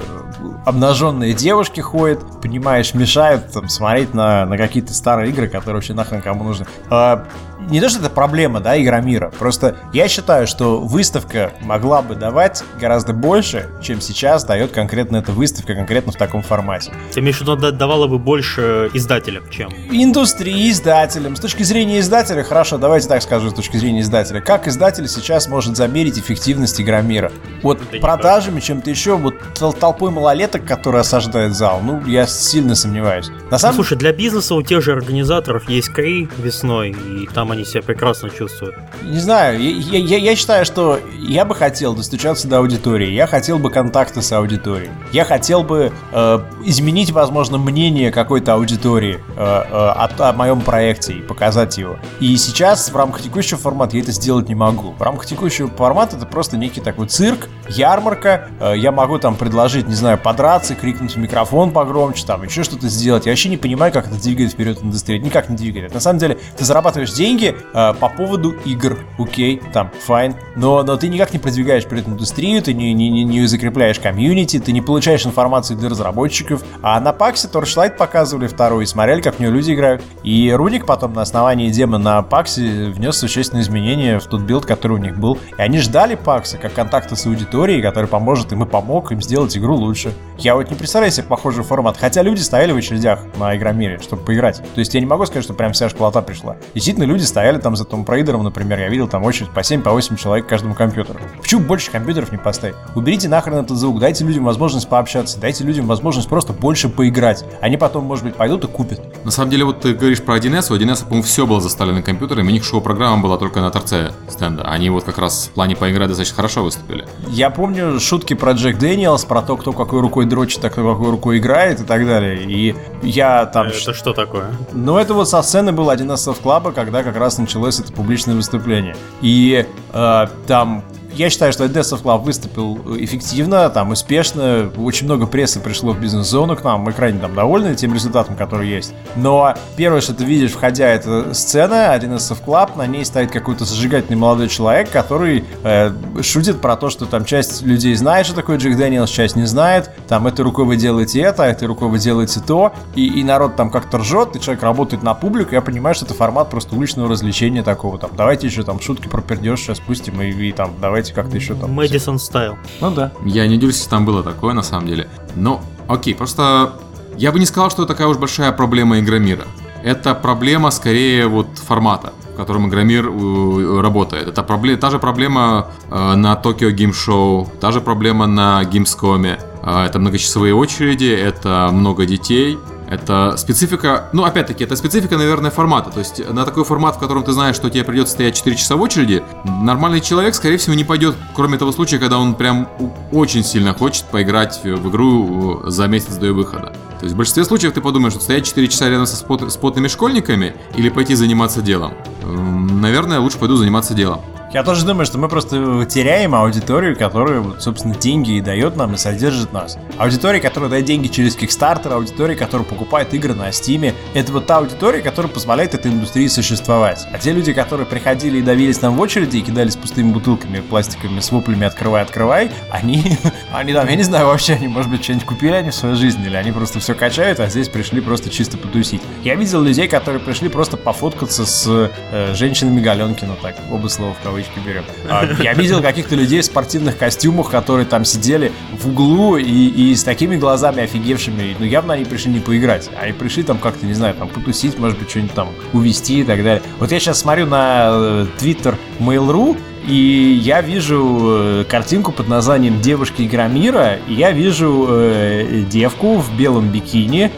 обнаженные девушки ходят, понимаешь, мешают там смотреть на, на какие-то старые игры, которые вообще нахрен кому нужны. А, не то, что это проблема, да, Игромира, просто я считаю, что выставка могла бы давать гораздо больше, чем сейчас дает конкретно эта выставка, конкретно в таком формате Ты имеешь в виду, да- давала бы больше издателям, чем... индустрии, издателям. С точки зрения издателя, хорошо, давайте так скажу, с точки зрения издателя. Как издатель сейчас может замерить эффективность Игромира? Вот Да продажами, чем-то еще, вот тол- толпой малолеток, которые осаждают зал, ну, я сильно сомневаюсь. На Ну, самом слушай, для бизнеса у тех же организаторов есть Крей весной, и там они себя прекрасно чувствуют. Не знаю, я, я, я считаю, что я бы хотел достучаться до аудитории, я хотел бы контакты с аудиторией, я хотел бы э, изменить, возможно, мнение какой-то аудитории э, э, о, о моем проекте и показать его. И сейчас в рамках текущего формата я это сделать не могу. В рамках текущего формата это просто некий такой цирк, ярмарка. Э, я могу там предложить, не знаю, подраться, крикнуть в микрофон погромче, там еще что-то сделать. Я вообще не понимаю, как это двигает вперед индустрию. Никак не двигает. На самом деле, ты зарабатываешь деньги э, по поводу игр, окей, там, fine, но, но ты никак не продвигаешь перед индустрию, ты не, не, не, не закрепляешь комьюнити, ты не получаешь информацию для разработчиков. А на PAX е Torchlight показывали второй и смотрели, как в нее люди играют. И Runic потом на основании демо на PAX е внес существенные изменения в тот билд, который у них был. И они ждали PAX а как контакта с аудиторией, который поможет им и помог им сделать игру лучше. Я вот не представляю себе похожий формат, хотя люди стояли в очередях на Игромире, чтобы поиграть. То есть я не могу сказать, что прям вся школота пришла. Действительно, люди стояли там за Tomb Raider ом, например, я видел там очередь по 7, по 8 человек к каждому компьютеру. Почему больше компьютеров не поставить? Уберите нахрен этот звук, дайте людям возможность пообщаться, дайте людям возможность просто больше поиграть. Они потом, может быть, пойдут и купят. На самом деле, вот ты говоришь про 1С, у 1С, по-моему, все было заставлено компьютерами, у них шоу-программа была только на торце стенда. Они вот как раз в плане поиграть достаточно хорошо выступили. Я помню шутки про Jack Daniel's, про то, кто какой рукой дрочит, а кто какой рукой играет и так далее. И я там... Это что такое? Ну, это вот со сцены был один из клаба, когда как раз началось это публичное выступление. И э, там я считаю, что of Club выступил эффективно, там, успешно. Очень много прессы пришло в бизнес-зону к нам. Мы крайне там довольны тем результатом, который есть. Но первое, что ты видишь, входя, это сцена, из of Club, на ней стоит какой-то зажигательный молодой человек, который э, шутит про то, что там часть людей знает, что такое Jack Daniel's, часть не знает. Там этой рукой вы делаете это, а этой рукой вы делаете то. И, и народ там как-то ржет, и человек работает на публику. Я понимаю, что это формат просто уличного развлечения такого. Там, давайте еще там шутки про пердеж сейчас пустим, и, и там, давайте давайте как-то еще там... Мэддисон style. Ну да. Я не удивлюсь, если там было такое, на самом деле. Но, окей, просто я бы не сказал, что это такая уж большая проблема Игромира. Это проблема скорее вот формата, в котором Игромир э, работает. Это проблема, та же проблема э, на Tokyo Game Show, та же проблема на Gamescom. Э, это многочасовые очереди, это много детей, это специфика, ну, опять-таки, это специфика, наверное, формата. То есть на такой формат, в котором ты знаешь, что тебе придется стоять 4 часа в очереди, нормальный человек, скорее всего, не пойдет, кроме того случая, когда он прям очень сильно хочет поиграть в игру за месяц до ее выхода. То есть в большинстве случаев ты подумаешь, что стоять 4 часа рядом со спот, с школьниками или пойти заниматься делом. Наверное, лучше пойду заниматься делом. Я тоже думаю, что мы просто теряем аудиторию, которая, собственно, деньги и дает нам, и содержит нас. Аудитория, которая дает деньги через Kickstarter, аудитория, которая покупает игры на Steam, это вот та аудитория, которая позволяет этой индустрии существовать. А те люди, которые приходили и давились нам в очереди и кидались пустыми бутылками, пластиковыми, с воплями «открывай, открывай», они, они там, я не знаю вообще, они, может быть, что-нибудь купили они в своей жизни, или они просто все качают, а здесь пришли просто чисто потусить. Я видел людей, которые пришли просто пофоткаться с э, женщинами Галенкина, так, оба слова в кавычках кавычки берем. А, я видел каких-то людей в спортивных костюмах, которые там сидели в углу и, и с такими глазами офигевшими. Ну, явно они пришли не поиграть. Они пришли там как-то, не знаю, там потусить, может быть, что-нибудь там увести и так далее. Вот я сейчас смотрю на Twitter э, Mail.ru, и я вижу э, картинку под названием «Девушки Игромира», и я вижу э, девку в белом бикини,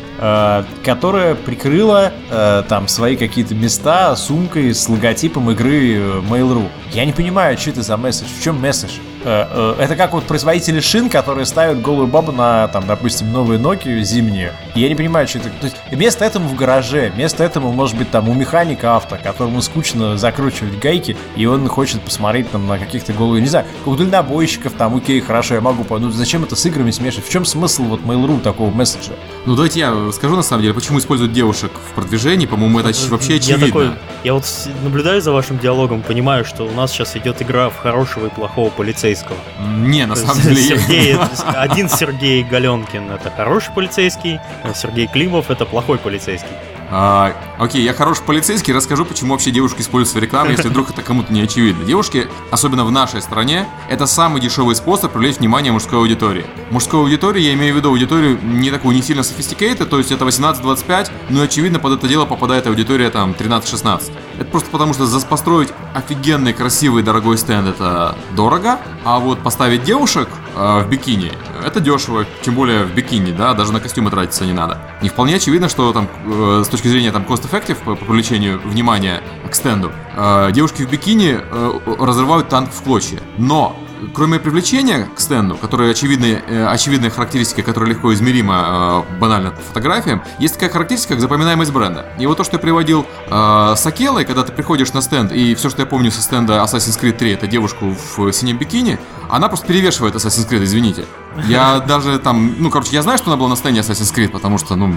которая прикрыла э, там свои какие-то места сумкой с логотипом игры э, Mail.ru. Я не понимаю, что это за месседж, в чем месседж? Э, э, это как вот производители шин, которые ставят голую бабу на, там, допустим, новые Nokia зимние. И я не понимаю, что это... То есть вместо этого в гараже, вместо этого, может быть, там у механика авто, которому скучно закручивать гайки, и он хочет посмотреть там на каких-то голые, не знаю, у дальнобойщиков там, окей, хорошо, я могу ну зачем это с играми смешивать? В чем смысл вот Mail.ru такого месседжа? Ну давайте я скажу на самом деле, почему используют девушек в продвижении, по-моему, это вообще очевидно. Я, такой, я вот наблюдаю за вашим диалогом, понимаю, что у нас сейчас идет игра в хорошего и плохого полицейского. Не, на самом деле... Сергей, один Сергей Галенкин это хороший полицейский, а Сергей Климов это плохой полицейский. А, окей, я хороший полицейский, расскажу, почему вообще девушки используются в рекламе, если вдруг это кому-то не очевидно. Девушки, особенно в нашей стране, это самый дешевый способ привлечь внимание мужской аудитории. Мужской аудитории, я имею в виду аудиторию не такую, не сильно sophisticated, то есть это 18-25, но очевидно под это дело попадает аудитория там 13-16. Это просто потому, что построить офигенный, красивый, дорогой стенд это дорого, а вот поставить девушек в бикини. Это дешево, тем более в бикини, да, даже на костюмы тратиться не надо. И вполне очевидно, что там э, с точки зрения там cost-effective по, привлечению внимания к стенду, э, девушки в бикини э, разрывают танк в клочья. Но кроме привлечения к стенду, которые очевидные, э, очевидные характеристики, которые легко измерима э, банально по фотографиям, есть такая характеристика, как запоминаемость бренда. И вот то, что я приводил э, с Акелой, когда ты приходишь на стенд, и все, что я помню со стенда Assassin's Creed 3, это девушку в синем бикини, она просто перевешивает Assassin's Creed, извините. Я даже там, ну, короче, я знаю, что она была на стенде Assassin's Creed, потому что, ну,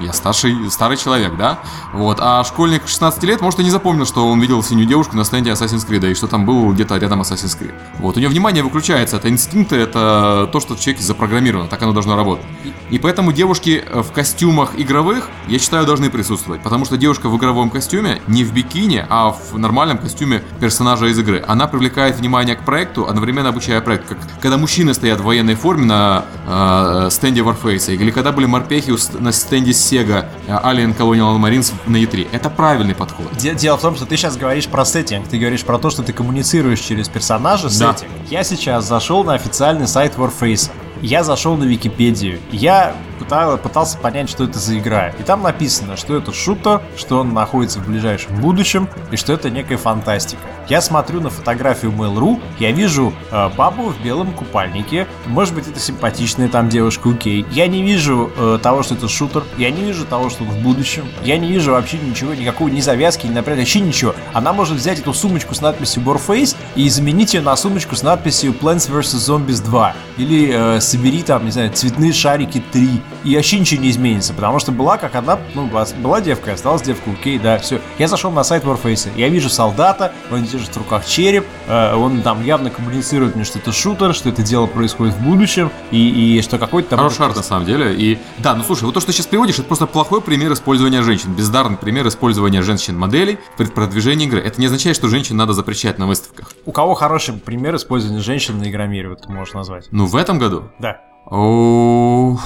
я старший, старый человек, да? Вот, а школьник 16 лет, может, и не запомнил, что он видел синюю девушку на стенде Assassin's Creed, и что там был где-то рядом Assassin's Creed. Вот, у нее внимание выключается, это инстинкты, это то, что в человеке запрограммировано, так оно должно работать. И поэтому девушки в костюмах игровых, я считаю, должны присутствовать, потому что девушка в игровом костюме, не в бикини, а в нормальном костюме персонажа из игры, она привлекает внимание к проекту, одновременно обучая проект, как когда мужчины стоят в военной форме на э, стенде Warface, или когда были морпехи на стенде Sega э, Alien Colonial Marines на E3. Это правильный подход. Дело в том, что ты сейчас говоришь про сеттинг, ты говоришь про то, что ты коммуницируешь через персонажа да. сеттинг. Я сейчас зашел на официальный сайт Warface. Я зашел на Википедию. Я пытал, пытался понять, что это за игра. И там написано, что это шутер, что он находится в ближайшем будущем и что это некая фантастика. Я смотрю на фотографию Mail.ru, я вижу э, бабу в белом купальнике. Может быть, это симпатичная там девушка, окей. Я не вижу э, того, что это шутер. Я не вижу того, что в будущем. Я не вижу вообще ничего, никакой ни завязки, ни напряга, вообще ничего. Она может взять эту сумочку с надписью Warface и заменить ее на сумочку с надписью Plants vs. Zombies 2. Или э, собери там, не знаю, цветные шарики 3 и вообще ничего не изменится, потому что была как одна, ну, была девка, осталась девка, окей, да, все. Я зашел на сайт Warface, я вижу солдата, он держит в руках череп, э, он там явно коммуницирует мне, что это шутер, что это дело происходит в будущем, и, и что какой-то там... Хороший арт, на самом деле, и... Да, ну слушай, вот то, что ты сейчас приводишь, это просто плохой пример использования женщин, бездарный пример использования женщин-моделей в продвижении игры. Это не означает, что женщин надо запрещать на выставках. У кого хороший пример использования женщин на Игромире, вот ты можешь назвать? Ну, в этом году? Да. О,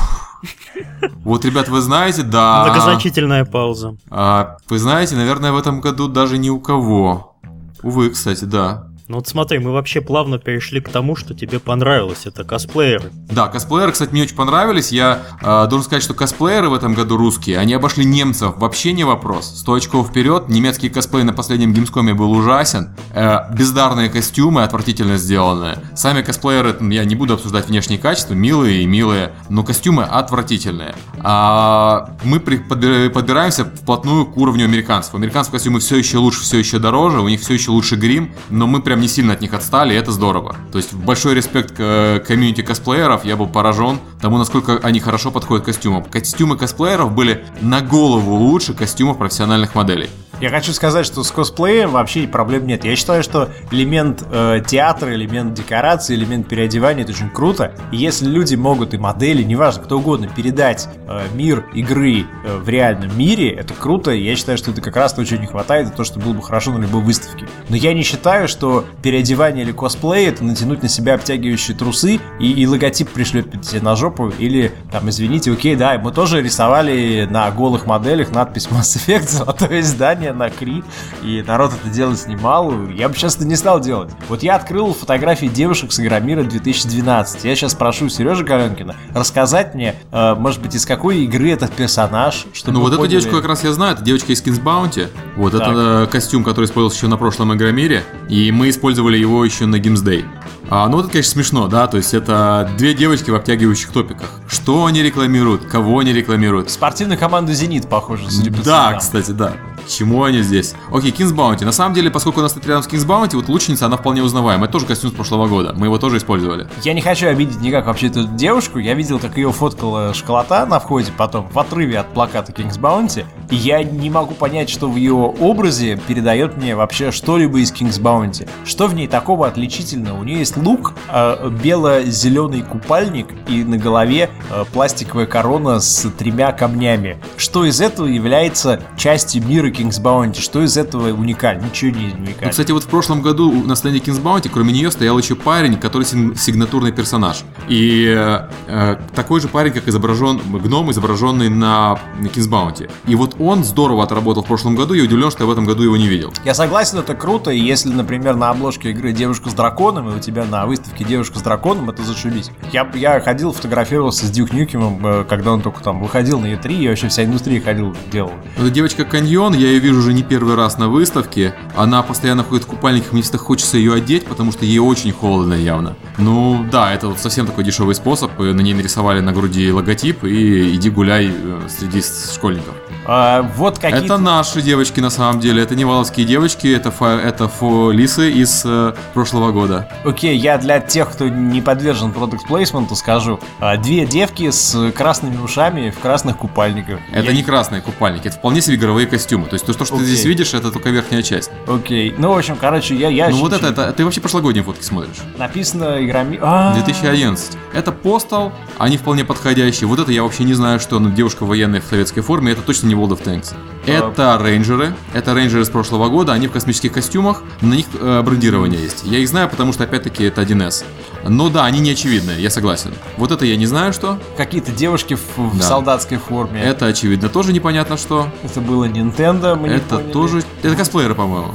вот, ребят, вы знаете, да. Многозначительная пауза. А, вы знаете, наверное, в этом году даже ни у кого. Увы, кстати, да. Ну вот смотри, мы вообще плавно перешли к тому, что тебе понравилось. Это косплееры. Да, косплееры, кстати, мне очень понравились. Я э, должен сказать, что косплееры в этом году русские, они обошли немцев. Вообще не вопрос. 100 очков вперед. Немецкий косплей на последнем геймскоме был ужасен. Э, бездарные костюмы, отвратительно сделанные. Сами косплееры, я не буду обсуждать внешние качества, милые и милые, но костюмы отвратительные. А мы при, подбираемся вплотную к уровню американцев. Американские костюмы все еще лучше, все еще дороже, у них все еще лучше грим, но мы прям не сильно от них отстали, и это здорово. То есть большой респект к э, комьюнити косплееров, я был поражен тому, насколько они хорошо подходят костюмам. Костюмы косплееров были на голову лучше костюмов профессиональных моделей. Я хочу сказать, что с косплеем вообще проблем нет. Я считаю, что элемент э, театра, элемент декорации, элемент переодевания это очень круто. И если люди могут и модели, неважно, кто угодно, передать э, мир игры э, в реальном мире, это круто. Я считаю, что это как раз то, чего не хватает, и то, что было бы хорошо на любой выставке. Но я не считаю, что переодевание или косплей это натянуть на себя обтягивающие трусы и, и логотип тебе на жопу. Или там, извините, окей, да, мы тоже рисовали на голых моделях надпись Mass Effect, золотое издание на Кри, и народ это делать немало, я бы сейчас это не стал делать. Вот я открыл фотографии девушек с Игромира 2012. Я сейчас прошу Сережа Галенкина рассказать мне, э, может быть, из какой игры этот персонаж, чтобы Ну вот поняли... эту девочку как раз я знаю, это девочка из Kings Bounty. Вот, так. это костюм, который использовался еще на прошлом Игромире, и мы использовали его еще на Games Day. А, ну, это, конечно, смешно, да, то есть это две девочки в обтягивающих топиках. Что они рекламируют, кого они рекламируют? Спортивная команда «Зенит», похоже, судя по Да, кстати, да. Чему они здесь? Окей, Kings Bounty. На самом деле, поскольку у нас стоит рядом с Kings Bounty, вот лучница, она вполне узнаваема. Это тоже костюм с прошлого года. Мы его тоже использовали. Я не хочу обидеть никак вообще эту девушку. Я видел, как ее фоткала шоколада на входе потом, в отрыве от плаката Kings Bounty. И я не могу понять, что в ее образе передает мне вообще что-либо из Kings Bounty. Что в ней такого отличительного? У нее есть лук, э, бело-зеленый купальник и на голове э, пластиковая корона с тремя камнями. Что из этого является частью мира King's Bounty, что из этого уникально? Ничего не уникально. Ну, кстати, вот в прошлом году на стенде King's Bounty, кроме нее, стоял еще парень, который сигнатурный персонаж. И э, такой же парень, как изображен, гном, изображенный на King's Bounty. И вот он здорово отработал в прошлом году, я удивлен, что я в этом году его не видел. Я согласен, это круто, и если, например, на обложке игры девушка с драконом, и у тебя на выставке девушка с драконом, это зашибись. Я, я ходил, фотографировался с Дюк Нюкимом, э, когда он только там выходил на E3, и вообще вся индустрия ходил, делал. Эта девочка Каньон, я ее вижу уже не первый раз на выставке. Она постоянно ходит в купальниках, мне всегда хочется ее одеть, потому что ей очень холодно явно. Ну да, это вот совсем такой дешевый способ. На ней нарисовали на груди логотип и иди гуляй э, среди школьников. А, вот какие Это наши девочки на самом деле, это не валовские девочки, это, фа, это фо, лисы из э, прошлого года. Окей, я для тех, кто не подвержен продукт плейсменту, скажу. А, две девки с красными ушами в красных купальниках. Это я... не красные купальники, это вполне себе игровые костюмы. То есть то, что Окей. ты здесь видишь, это только верхняя часть. Окей, ну в общем, короче, я... я ну вот это, это, ты вообще прошлогодние фотки смотришь. Написано играми... 2011. А. Это постал, они вполне подходящие. Вот это я вообще не знаю, что ну, девушка военная в советской форме, это точно не World of Tanks. Это рейнджеры. Это рейнджеры с прошлого года. Они в космических костюмах. На них э, брендирование есть. Я их знаю, потому что, опять-таки, это 1С. Но да, они не очевидные, я согласен. Вот это я не знаю, что. Какие-то девушки в, в да. солдатской форме. Это очевидно, тоже непонятно что. Это было Nintendo, мы Это тоже... Это косплееры, по-моему.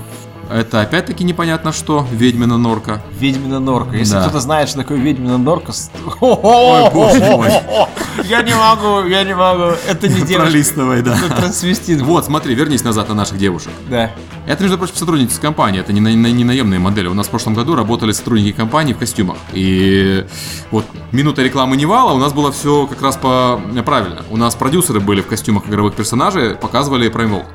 Это опять-таки непонятно что. Ведьмина норка. Ведьмина норка. Если да. кто-то знает, что такое ведьмина норка... Ой, боже мой. Я не могу, я не могу. Это не девушка. Пролистывай, да. Это трансвестит. Вот, смотри, вернись назад на наших девушек. Да. Это, между прочим, сотрудники с компанией, это не, на, не наемные модели. У нас в прошлом году работали сотрудники компании в костюмах. И вот минута рекламы Невала у нас было все как раз по правильно. У нас продюсеры были в костюмах игровых персонажей, показывали Prime World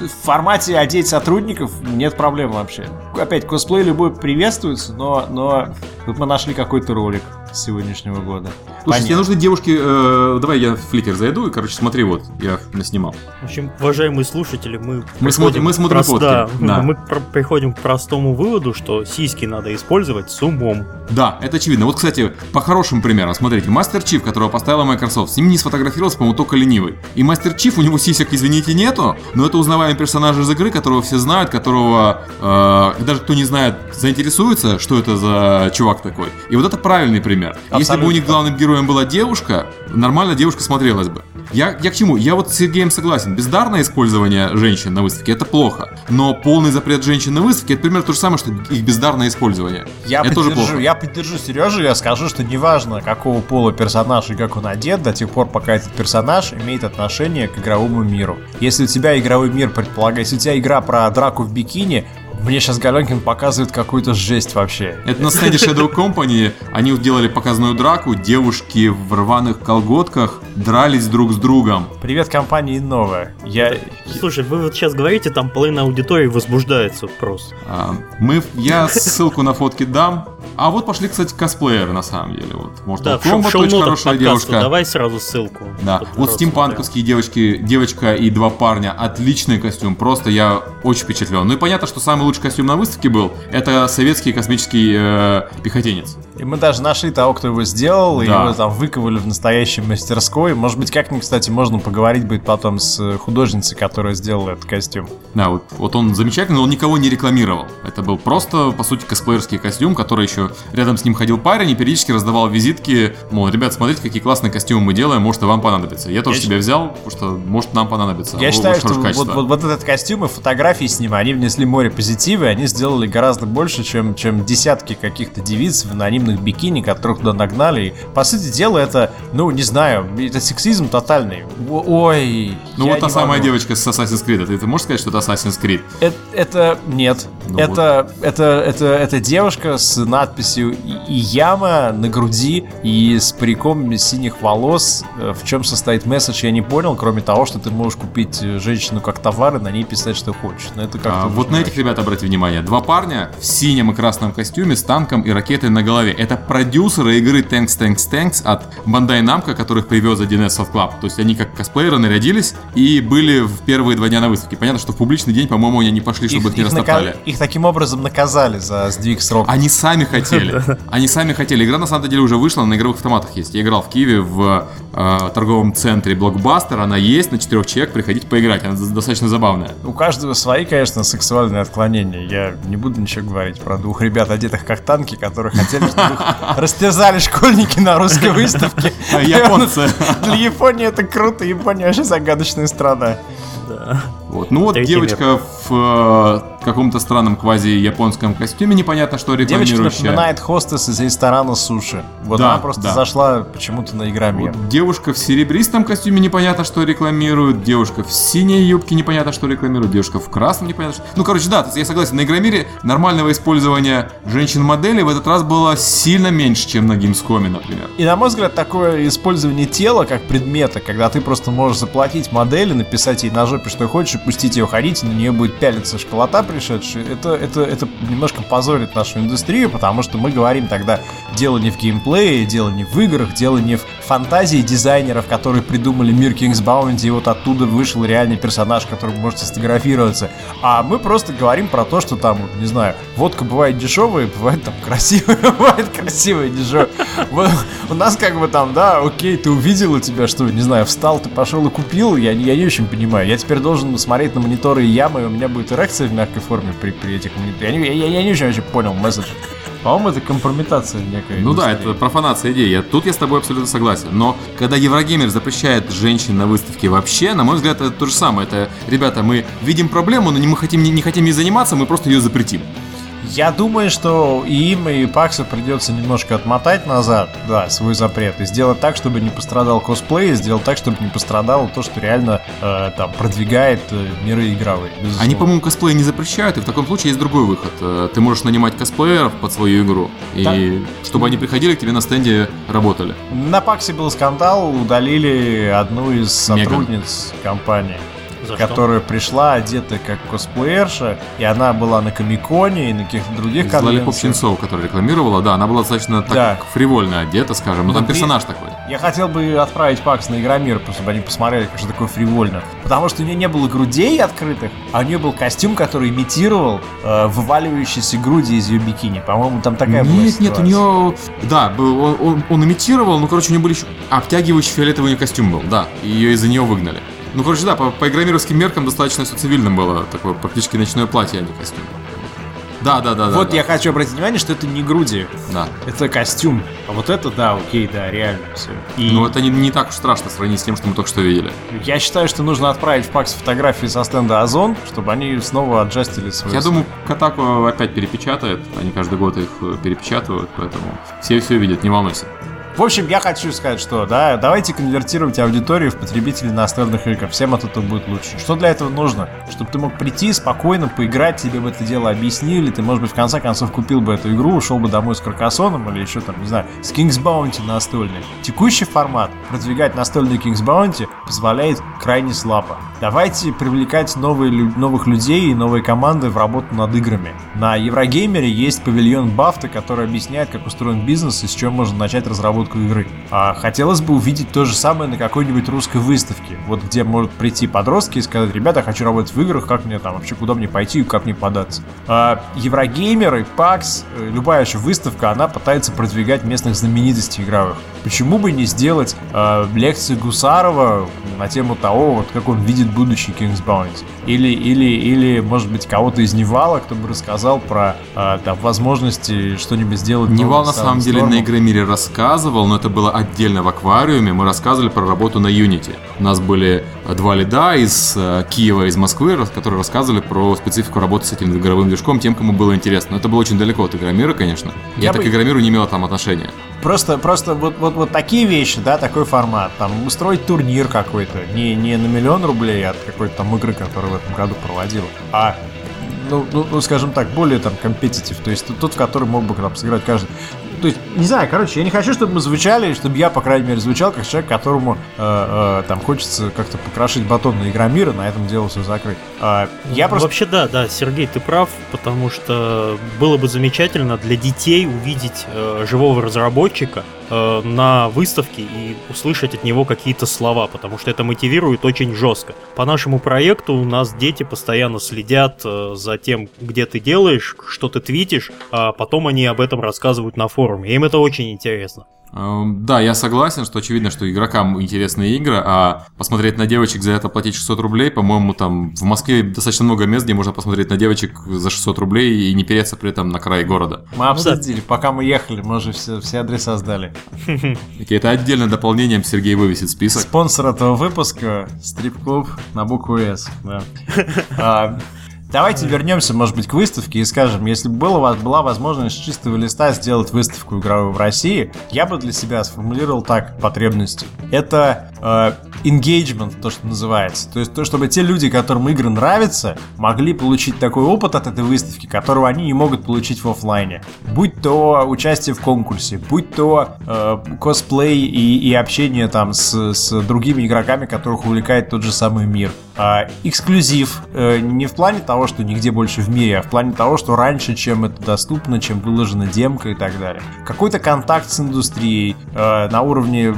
в формате одеть сотрудников нет проблем вообще. Опять, косплей любой приветствуется, но, но тут мы нашли какой-то ролик сегодняшнего года. Слушай, тебе нужны девушки... Э, давай я в фликер зайду и, короче, смотри, вот, я наснимал. В общем, уважаемые слушатели, мы... Мы смотрим, мы смотрим прост... фотки. Да, да. Мы приходим к простому выводу, что сиськи надо использовать с умом. Да, это очевидно. Вот, кстати, по хорошим примерам, смотрите, Мастер Чиф, которого поставила Microsoft, с ним не сфотографировался, по-моему, только ленивый. И Мастер Чиф, у него сисек, извините, нету, но это узнаваемый персонаж из игры, которого все знают, которого э, даже кто не знает, заинтересуется, что это за чувак такой. И вот это правильный пример. Абсолютно. Если бы у них главным героем была девушка, нормально девушка смотрелась бы. Я, я к чему? Я вот с Сергеем согласен. Бездарное использование женщин на выставке это плохо. Но полный запрет женщин на выставке это примерно то же самое, что их бездарное использование. Я это тоже плохо. Я поддержу Сережу, я скажу, что неважно, какого пола персонаж и как он одет, до тех пор, пока этот персонаж имеет отношение к игровому миру. Если у тебя игровой мир предполагает, если у тебя игра про драку в бикини, мне сейчас Галенкин показывает какую-то жесть вообще. Это на стенде Shadow Company. Они делали показанную драку. Девушки в рваных колготках дрались друг с другом. Привет компании Новая. Я... Слушай, вы вот сейчас говорите, там половина аудитории возбуждается просто. А, мы, я ссылку на фотки дам. А вот пошли, кстати, косплееры на самом деле. Вот, может, да, Комбат очень хорошая девушка. Давай сразу ссылку. Да. Вот стимпанковские девочки, девочка и два парня, отличный костюм. Просто я очень впечатлен. Ну и понятно, что самый лучший костюм на выставке был, это советский космический э, пехотинец. И мы даже нашли того, кто его сделал, да. и его там выковали в настоящей мастерской. Может быть, как-нибудь, кстати, можно поговорить будет потом с художницей, которая сделала этот костюм. Да, вот, вот он замечательный, но он никого не рекламировал. Это был просто, по сути, косплеерский костюм, который еще рядом с ним ходил парень и периодически раздавал визитки, мол, ребят, смотрите, какие классные костюмы мы делаем, может, и вам понадобится. Я тоже Я себе взял, потому что, может, нам понадобится. Я считаю, что вот, вот, вот этот костюм и фотографии с ним, они внесли море позитива, и они сделали гораздо больше, чем, чем десятки каких-то девиц в анонимных бикини, которых туда нагнали. И, по сути дела, это, ну, не знаю, это сексизм тотальный. Ой. Ну, вот та самая девочка с Assassin's Creed. Ты, ты можешь сказать, что это Assassin's Creed? Это, это нет. Ну, это, вот. это, это, это девушка с надписью и яма на груди и с париком синих волос. Э, в чем состоит месседж, я не понял, кроме того, что ты можешь купить э, женщину как товар и на ней писать, что хочешь. Но это как а, вот на этих ребят обрати внимание. Два парня в синем и красном костюме с танком и ракетой на голове. Это продюсеры игры Tanks Tanks Tanks от Bandai Namco, которых привез 1С Soft Club. То есть они как косплееры нарядились и были в первые два дня на выставке. Понятно, что в публичный день, по-моему, они не пошли, чтобы их, их не растоптали. Их их таким образом наказали за сдвиг срока. Они сами хотели. Они сами хотели. Игра на самом деле уже вышла, на игровых автоматах есть. Я играл в Киеве в э, торговом центре Блокбастер. Она есть на четырех человек. Приходите поиграть. Она достаточно забавная. У каждого свои, конечно, сексуальные отклонения. Я не буду ничего говорить про двух ребят, одетых как танки, которые хотели, чтобы их растерзали школьники на русской выставке. Японцы. Для Японии это круто. Япония вообще загадочная страна. Да. Вот. Ну вот девочка в э, каком-то странном квази-японском костюме, непонятно что Девочка рекламирующая. напоминает хостес из ресторана суши. Вот Да, она просто да. зашла почему-то на Игромир. Вот Девушка в серебристом костюме непонятно что рекламирует, девушка в синей юбке непонятно что рекламирует, девушка в красном непонятно что... Ну, короче, да, я согласен, на Игромире нормального использования женщин-моделей в этот раз было сильно меньше, чем на Gamescom, например. И на мой взгляд, такое использование тела как предмета, когда ты просто можешь заплатить модели, написать ей на жопе, что хочешь, и пустить ее ходить, на нее будет пялиться школота пришедшая, это, это, это немножко позорит нашу индустрию, потому что мы говорим тогда, дело не в геймплее, дело не в играх, дело не в фантазии дизайнеров, которые придумали мир King's Bounty, и вот оттуда вышел реальный персонаж, который вы можете сфотографироваться. А мы просто говорим про то, что там, не знаю, водка бывает дешевая, бывает там красивая, бывает красивая, дешевая. У нас как бы там, да, окей, ты увидел у тебя, что, не знаю, встал, ты пошел и купил, я, я не очень понимаю. Я теперь должен смотреть на мониторы и ямы, и у меня будет эрекция в мягкой форме при, при этих мониторах. Я, не- я- я не очень вообще понял месседж. По-моему, это компрометация некая. Ну да, это профанация идеи. Я- Тут я с тобой абсолютно согласен. Но когда Еврогеймер запрещает женщин на выставке вообще, на мой взгляд, это то же самое. Это, ребята, мы видим проблему, но не, мы хотим, не, не хотим ей заниматься, мы просто ее запретим. Я думаю, что и им, и Паксу придется немножко отмотать назад, да, свой запрет, и сделать так, чтобы не пострадал косплей, и сделать так, чтобы не пострадало то, что реально э, там продвигает э, миры игровые. безусловно. Они, по-моему, косплей не запрещают, и в таком случае есть другой выход. Э, Ты можешь нанимать косплееров под свою игру, и чтобы они приходили к тебе на стенде, работали. На Паксе был скандал, удалили одну из Меган. сотрудниц компании. За что? которая пришла одета как косплеерша, и она была на Комиконе и на каких-то других конвенциях. Ченцов, которая рекламировала, да, она была достаточно так Да. фривольно одета, скажем, но там Ну, при- персонаж такой. Я хотел бы отправить Пакс на Игромир, просто чтобы они посмотрели, что такое фривольно. Потому что у нее не было грудей открытых, а у нее был костюм, который имитировал э, вываливающиеся груди из ее бикини. По-моему, там такая была Нет, нет, у нее, да, был, он, он- он имитировал, ну, короче, у нее были еще обтягивающий фиолетовый у нее костюм был, да, и ее из-за нее выгнали. Ну, короче, да, по, по игромировским меркам достаточно все цивильным было, такое практически ночное платье, а не костюм. Да, да, да, да. Вот да, я хочу обратить внимание, что это не груди, Да. это костюм. А вот это, да, окей, да, реально все. И Но это не, не так уж страшно сравнить с тем, что мы только что видели. я считаю, что нужно отправить в Пакс фотографии со стенда Озон, чтобы они снова аджастили свой Я думаю, Катаку опять перепечатает, они каждый год их э, перепечатывают, поэтому все все видят, не волнуйся. В общем, я хочу сказать, что да, давайте конвертировать аудиторию в потребителей настольных игр. Всем от этого будет лучше. Что для этого нужно? Чтобы ты мог прийти спокойно, поиграть, тебе в это дело объяснили, ты, может быть, в конце концов купил бы эту игру, ушел бы домой с Каркасоном или еще там, не знаю, с King's Bounty настольный. Текущий формат продвигать настольный King's Bounty позволяет крайне слабо. Давайте привлекать новые, новых людей и новые команды в работу над играми. На Еврогеймере есть павильон Бафта, который объясняет, как устроен бизнес и с чем можно начать разработку игры. А хотелось бы увидеть то же самое на какой-нибудь русской выставке, вот где может прийти подростки и сказать, ребята, хочу работать в играх, как мне там вообще, куда мне пойти и как мне податься. А Eurogamer и PAX, э, любая еще выставка, она пытается продвигать местных знаменитостей игровых. Почему бы не сделать э, лекцию Гусарова на тему того, вот как он видит будущий King's Bounty? Или, или, или, может быть, кого-то из Nival а, кто бы рассказал про э, там, возможности что-нибудь сделать. Nival на самом деле на Игромире рассказывал, но это было отдельно в аквариуме. Мы рассказывали про работу на Unity. У нас были э, два лида из э, Киева, из Москвы, которые рассказывали про специфику работы с этим игровым движком тем, кому было интересно. Но это было очень далеко от Игромира, конечно. Я это бы- к Игромиру не имело там отношения. Просто, просто вот, вот, вот такие вещи, да, такой формат. Там устроить турнир какой-то, не, не на миллион рублей от какой-то там игры, которую в этом году проводил, а ну, ну, ну, скажем так, более там компетитив, то есть тот, в который мог бы там сыграть каждый. То есть, не знаю, короче, я не хочу, чтобы мы звучали, чтобы я, по крайней мере, звучал как человек, которому э, э, там хочется как-то покрошить батон на Игромира, на этом дело все закрыть. Э, я просто... Вообще, да, да, Сергей, ты прав, потому что было бы замечательно для детей увидеть э, живого разработчика, Э, на выставке и услышать от него какие-то слова, потому что это мотивирует очень жестко. По нашему проекту у нас дети постоянно следят э, за тем, где ты делаешь, что ты твитишь, а потом они об этом рассказывают на форуме. Им это очень интересно. Эм, да, я согласен, что очевидно, что игрокам интересны игры, а посмотреть на девочек за это платить 600 рублей, по-моему, там в Москве достаточно много мест, где можно посмотреть на девочек за 600 рублей и не переться при этом на край города. Мы обсудили, пока мы ехали, мы уже все, все адреса сдали. Это отдельно дополнением Сергей вывесит список. Спонсор этого выпуска – стрип-клуб на букву «С». Да. Давайте вернемся, может быть, к выставке и скажем, если бы было, у вас была возможность с чистого листа сделать выставку игровую в России, я бы для себя сформулировал так потребности. Это э, engagement, то, что называется. То есть то, чтобы те люди, которым игры нравятся, могли получить такой опыт от этой выставки, которого они не могут получить в офлайне. Будь то участие в конкурсе, будь то э, косплей и, и общение там с, с другими игроками, которых увлекает тот же самый мир. Э, эксклюзив. Э, не в плане того, того, что нигде больше в мире, а в плане того, что раньше, чем это доступно, чем выложена демка и так далее. Какой-то контакт с индустрией э, на уровне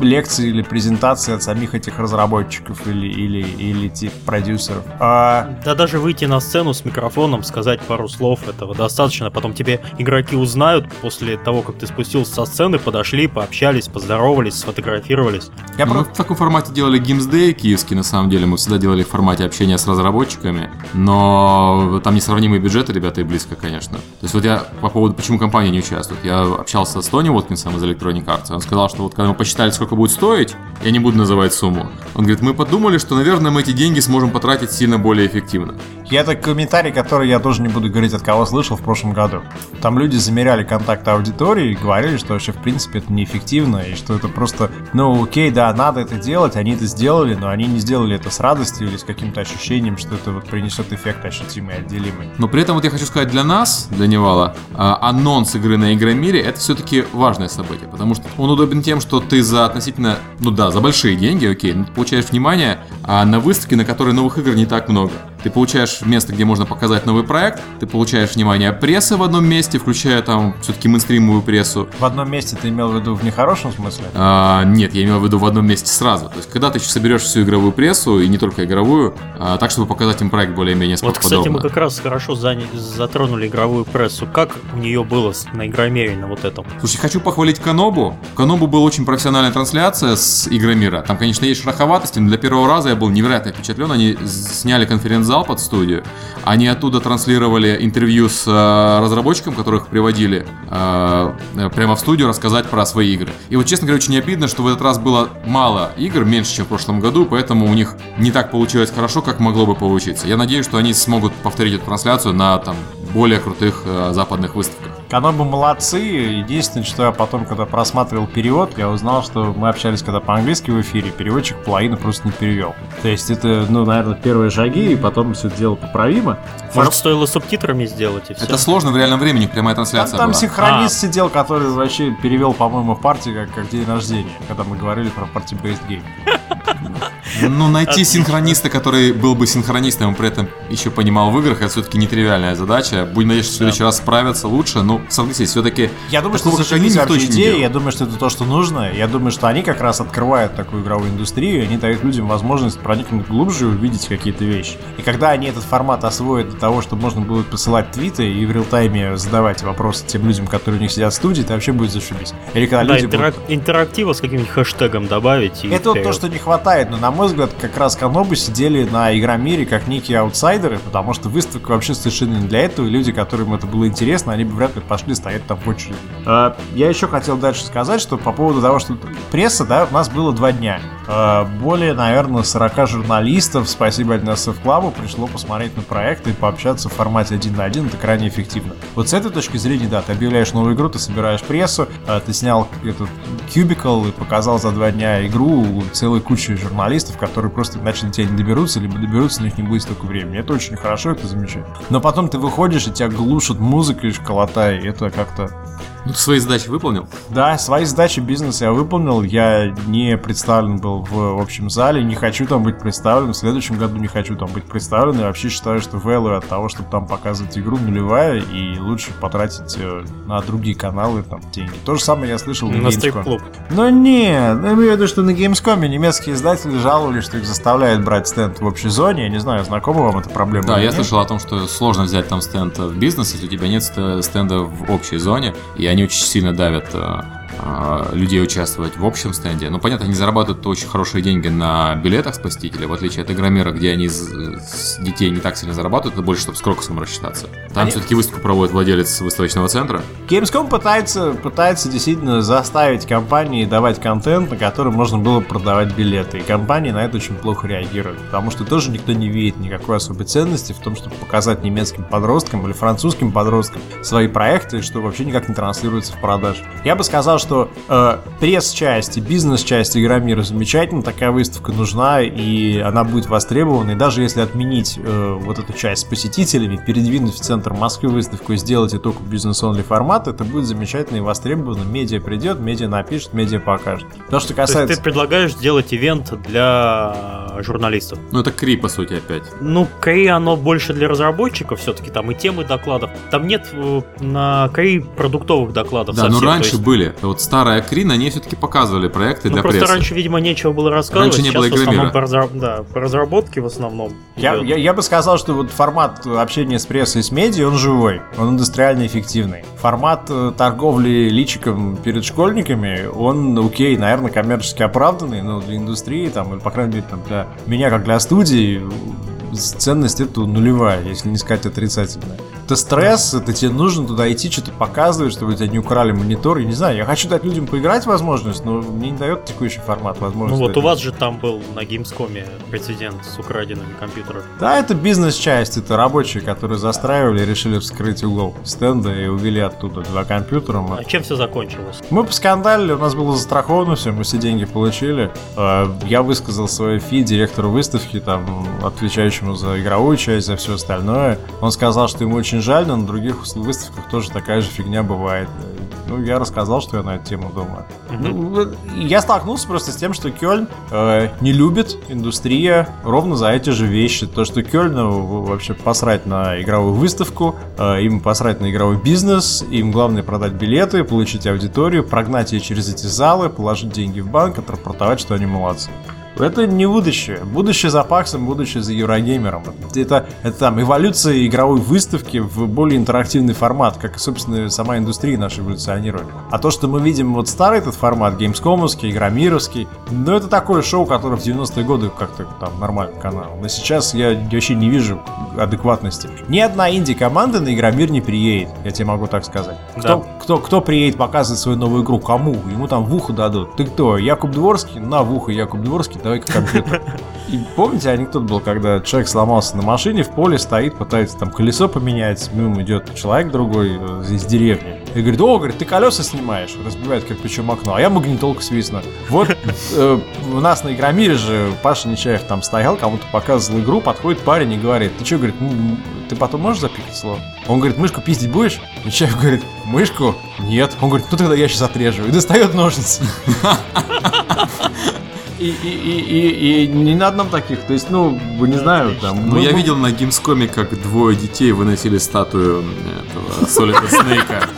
лекции или презентации от самих этих разработчиков или, или, или тип продюсеров. А... Да даже выйти на сцену с микрофоном, сказать пару слов, этого достаточно. Потом тебе игроки узнают после того, как ты спустился со сцены, подошли, пообщались, поздоровались, сфотографировались. Я про... в таком формате делали Games Day киевский, на самом деле. Мы всегда делали в формате общения с разработчиками. Но но там несравнимые бюджеты, ребята, и близко, конечно. То есть вот я по поводу, почему компания не участвует, я общался с Тони Уоткинсом из Electronic Arts, он сказал, что вот когда мы посчитали, сколько будет стоить, я не буду называть сумму, он говорит, мы подумали, что, наверное, мы эти деньги сможем потратить сильно более эффективно. И это комментарий, который я тоже не буду говорить, от кого слышал в прошлом году. Там люди замеряли контакт аудитории и говорили, что вообще в принципе это неэффективно, и что это просто, ну окей, да, надо это делать, они это сделали, но они не сделали это с радостью или с каким-то ощущением, что это вот принесет эффект ощутимый, отделимый. Но при этом вот я хочу сказать для нас, для Невала, а, анонс игры на Игромире это все-таки важное событие, потому что он удобен тем, что ты за относительно, ну да, за большие деньги, окей, получаешь внимание а на выставке, на которой новых игр не так много. Ты получаешь место, где можно показать новый проект, ты получаешь внимание прессы в одном месте, включая там все-таки мейнстримовую прессу. В одном месте ты имел в виду в нехорошем смысле? А, нет, я имел в виду в одном месте сразу. То есть, когда ты соберешь всю игровую прессу, и не только игровую, а, так, чтобы показать им проект более-менее Вот, кстати, мы как раз хорошо заня... затронули игровую прессу. Как у нее было на Игромире на вот этом? Слушай, хочу похвалить Канобу. Канобу была очень профессиональная трансляция с Игромира. Там, конечно, есть шероховатости, но для первого раза я был невероятно впечатлен. Они сняли конференц-зал под студию. Они оттуда транслировали интервью с э, разработчиком, которых приводили э, прямо в студию рассказать про свои игры. И вот, честно говоря, очень обидно, что в этот раз было мало игр, меньше, чем в прошлом году, поэтому у них не так получилось хорошо, как могло бы получиться. Я надеюсь, что они смогут повторить эту трансляцию на там более крутых э, западных выставках. Канобы молодцы. Единственное, что я потом, когда просматривал перевод, я узнал, что мы общались когда по-английски в эфире, переводчик половину просто не перевел. То есть это, ну, наверное, первые шаги, и потом все это дело поправимо. Может, стоило субтитрами сделать и все. Это сложно в реальном времени, прямая трансляция Там, там была. синхронист а. сидел, который вообще перевел, по-моему, в партии как, как день рождения, когда мы говорили про парти-based game. Ну, найти синхрониста, который был бы синхронистом и при этом еще понимал в играх, это все-таки нетривиальная задача. Будем надеяться, что в следующий раз справятся лучше. Ну, согласитесь, все-таки... Я думаю, что это они никто идея, я думаю, что это то, что нужно. Я думаю, что они как раз открывают такую игровую индустрию, они дают людям возможность проникнуть глубже и увидеть какие-то вещи. И когда они этот формат освоят для того, чтобы можно будет посылать твиты и в реал-тайме задавать вопросы тем людям, которые у них сидят в студии, это вообще будет зашибись. Или когда да, люди интерак- будут... интерактива с каким-нибудь хэштегом добавить. это вот то, что не хватает, но на мой взгляд, как раз Канобы сидели на Игромире как некие аутсайдеры, потому что выставка вообще совершенно не для этого, и люди, которым это было интересно, они бы вряд ли пошли стоять там в очереди. А, я еще хотел дальше сказать, что по поводу того, что пресса, да, у нас было два дня. А, более, наверное, 40 журналистов, спасибо NSF Club, пришло посмотреть на проект и пообщаться в формате один на один, это крайне эффективно. Вот с этой точки зрения, да, ты объявляешь новую игру, ты собираешь прессу, а, ты снял этот Cubicle и показал за два дня игру целой куче журналистов, специалистов, которые просто иначе до тебя не доберутся, либо доберутся, но их не будет столько времени. Это очень хорошо, это замечательно. Но потом ты выходишь, и тебя глушат музыкой, школота, и это как-то ну, ты свои задачи выполнил? Да, свои задачи бизнеса я выполнил. Я не представлен был в общем зале, не хочу там быть представлен. В следующем году не хочу там быть представлен. И вообще считаю, что value от того, чтобы там показывать игру, нулевая, и лучше потратить э, на другие каналы там деньги. То же самое я слышал на, на Gamescom. Ну нет, я имею в виду, что на Gamescom немецкие издатели жаловались, что их заставляют брать стенд в общей зоне. Я не знаю, знакома вам эта проблема? Да, я нет? слышал о том, что сложно взять там стенд в бизнес, если у тебя нет стенда в общей зоне. И они очень сильно давят э, людей участвовать в общем стенде. Ну, понятно, они зарабатывают очень хорошие деньги на билетах спасителя, в отличие от Игромира, где они с детей не так сильно зарабатывают, это больше, чтобы с Крокусом рассчитаться. Там они... все-таки выставку проводит владелец выставочного центра. Gamescom пытается, пытается действительно заставить компании давать контент, на который можно было продавать билеты. И компании на это очень плохо реагируют, потому что тоже никто не видит никакой особой ценности в том, чтобы показать немецким подросткам или французским подросткам свои проекты, что вообще никак не транслируется в продаже. Я бы сказал, что э, пресс-часть и бизнес-часть Игромира замечательно, такая выставка нужна, и она будет востребована. И даже если отменить э, вот эту часть с посетителями, передвинуть в центр Москвы выставку и сделать и только бизнес-онли формат, это будет замечательно и востребовано. Медиа придет, медиа напишет, медиа покажет. То, что касается... То есть ты предлагаешь сделать ивент для журналистов? Ну, это КРИ, по сути, опять. Ну, КРИ, оно больше для разработчиков все-таки, там и темы докладов. Там нет э, на КРИ продуктовых докладов Да, совсем, но раньше есть... были. Вот старая КРИ, на ней все-таки показывали проекты ну, для просто прессы. раньше, видимо, нечего было рассказывать. Раньше не было игромира. По, разра... да, по разработке в основном. Я, я, я бы сказал, что вот формат общения с прессой и с медиа, он живой, он индустриально эффективный. Формат э, торговли личиком перед школьниками, он, окей, наверное, коммерчески оправданный, но для индустрии, там, или, по крайней мере, там, для меня, как для студии, ценность это нулевая, если не сказать отрицательная это стресс, это тебе нужно туда идти, что-то показывать, чтобы тебя не украли монитор. Я не знаю, я хочу дать людям поиграть возможность, но мне не дает текущий формат возможности. Ну вот у вас же там был на Gamescom прецедент с украденными компьютерами. Да, это бизнес-часть, это рабочие, которые застраивали, решили вскрыть угол стенда и увели оттуда два компьютера. А чем все закончилось? Мы поскандалили, у нас было застраховано все, мы все деньги получили. А, я высказал свое фи директору выставки, там, отвечающему за игровую часть, за все остальное. Он сказал, что ему очень очень жаль, но на других выставках тоже такая же фигня бывает. Ну, я рассказал, что я на эту тему думаю. Ну, я столкнулся просто с тем, что Кёльн э, не любит индустрия ровно за эти же вещи. То, что Кёльну вообще посрать на игровую выставку, э, им посрать на игровой бизнес, им главное продать билеты, получить аудиторию, прогнать ее через эти залы, положить деньги в банк, отрапортовать, что они молодцы. Это не будущее. Будущее за Паксом, будущее за Еврогеймером. Это, это там эволюция игровой выставки в более интерактивный формат, как, собственно, сама индустрия наша эволюционирует. А то, что мы видим вот старый этот формат, геймскомовский, игромировский, ну это такое шоу, которое в 90-е годы как-то там нормальный канал. Но сейчас я вообще не вижу адекватности. Ни одна инди-команда на Игромир не приедет, я тебе могу так сказать. Да. Кто, кто, кто приедет показывать свою новую игру? Кому? Ему там в ухо дадут. Ты кто? Якуб Дворский? На, в ухо Якуб Дворский давай-ка компьютер. И помните, анекдот был, когда человек сломался на машине, в поле стоит, пытается там колесо поменять, мимо идет человек другой э, из деревни. И говорит, о, говорит, ты колеса снимаешь, разбивает кирпичом окно, а я магнитолку свистну. Вот э, у нас на Игромире же Паша Нечаев там стоял, кому-то показывал игру, подходит парень и говорит, ты что, говорит, ты потом можешь запикать слово? Он говорит, мышку пиздить будешь? Нечаев говорит, мышку? Нет. Он говорит, ну тогда я сейчас отрежу. И достает ножницы. И, и, и, и, и не на одном таких. То есть, ну, не знаю, там. Ну, я видел на геймскоме, как двое детей выносили статую этого Солида Снейка.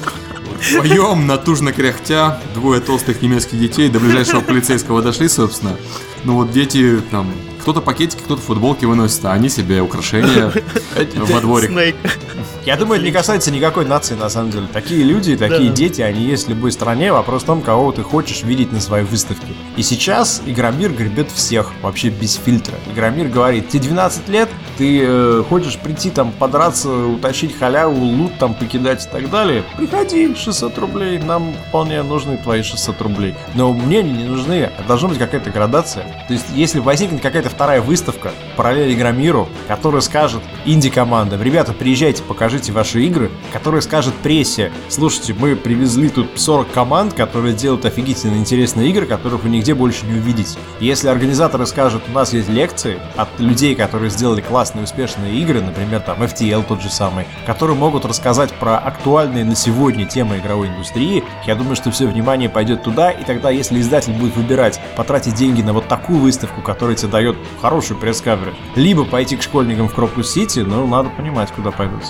Вдвоем, натужно кряхтя, двое толстых немецких детей до ближайшего полицейского дошли, собственно. Ну вот дети там кто-то пакетики, кто-то футболки выносит, а они себе украшения во дворик. Я думаю, это не касается никакой нации, на самом деле. Такие люди, такие да. дети, они есть в любой стране. Вопрос в том, кого ты хочешь видеть на своей выставке. И сейчас Игромир гребет всех, вообще без фильтра. Игромир говорит, тебе 12 лет, ты э, хочешь прийти там подраться, утащить халяву, лут там покидать и так далее, приходи, 600 рублей, нам вполне нужны твои 600 рублей. Но мне они не нужны, а должна быть какая-то градация. То есть, если возникнет какая-то вторая выставка параллель Игромиру, которая скажет инди-командам, ребята, приезжайте, покажите ваши игры, которая скажет прессе, слушайте, мы привезли тут 40 команд, которые делают офигительно интересные игры, которых вы нигде больше не увидите. Если организаторы скажут, у нас есть лекции от людей, которые сделали классные, успешные игры, например, там FTL тот же самый, которые могут рассказать про актуальные на сегодня темы игровой индустрии, я думаю, что все внимание пойдет туда, и тогда, если издатель будет выбирать потратить деньги на вот такую выставку, которая тебе дает хорошую press coverage, либо пойти к школьникам в Крокус-Сити, ну, надо понимать, куда пойдут.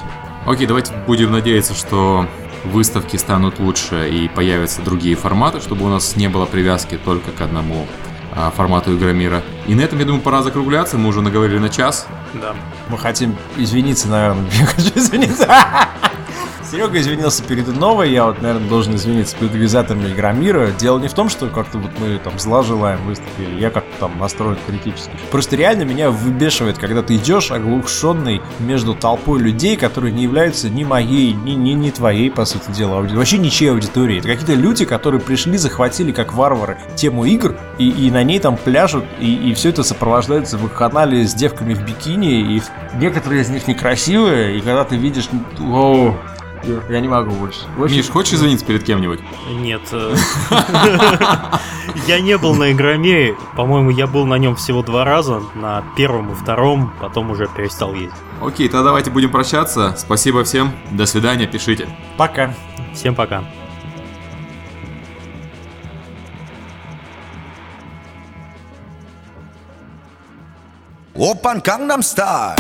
Окей, давайте будем надеяться, что выставки станут лучше и появятся другие форматы, чтобы у нас не было привязки только к одному а, формату Игромира. И на этом, я думаю, пора закругляться. Мы уже наговорили на час. Да. Мы хотим извиниться, наверное. Я хочу извиниться. Серега извинился перед Новой, я вот, наверное, должен извиниться перед организаторами Игромира. Дело не в том, что как-то вот мы там зла желаем выступили, я как-то там настроен критически. Просто реально меня выбешивает, когда ты идешь оглушенный между толпой людей, которые не являются ни моей, ни, ни, ни твоей, по сути дела, аудиторией. Вообще ничьей аудитории. Это какие-то люди, которые пришли, захватили как варвары тему игр, и, и на ней там пляжут, и, и все это сопровождается в их канале с девками в бикини, и некоторые из них некрасивые, и когда ты видишь... О, я не могу больше. Очень... Миш, хочешь извиниться перед кем-нибудь? Нет. Э, я не был на Игромире. По-моему, я был на нем всего два раза. На первом и втором, потом уже перестал ездить. Окей, тогда давайте будем прощаться. Спасибо всем. До свидания, пишите. Пока. Всем пока. Open Gangnam Style.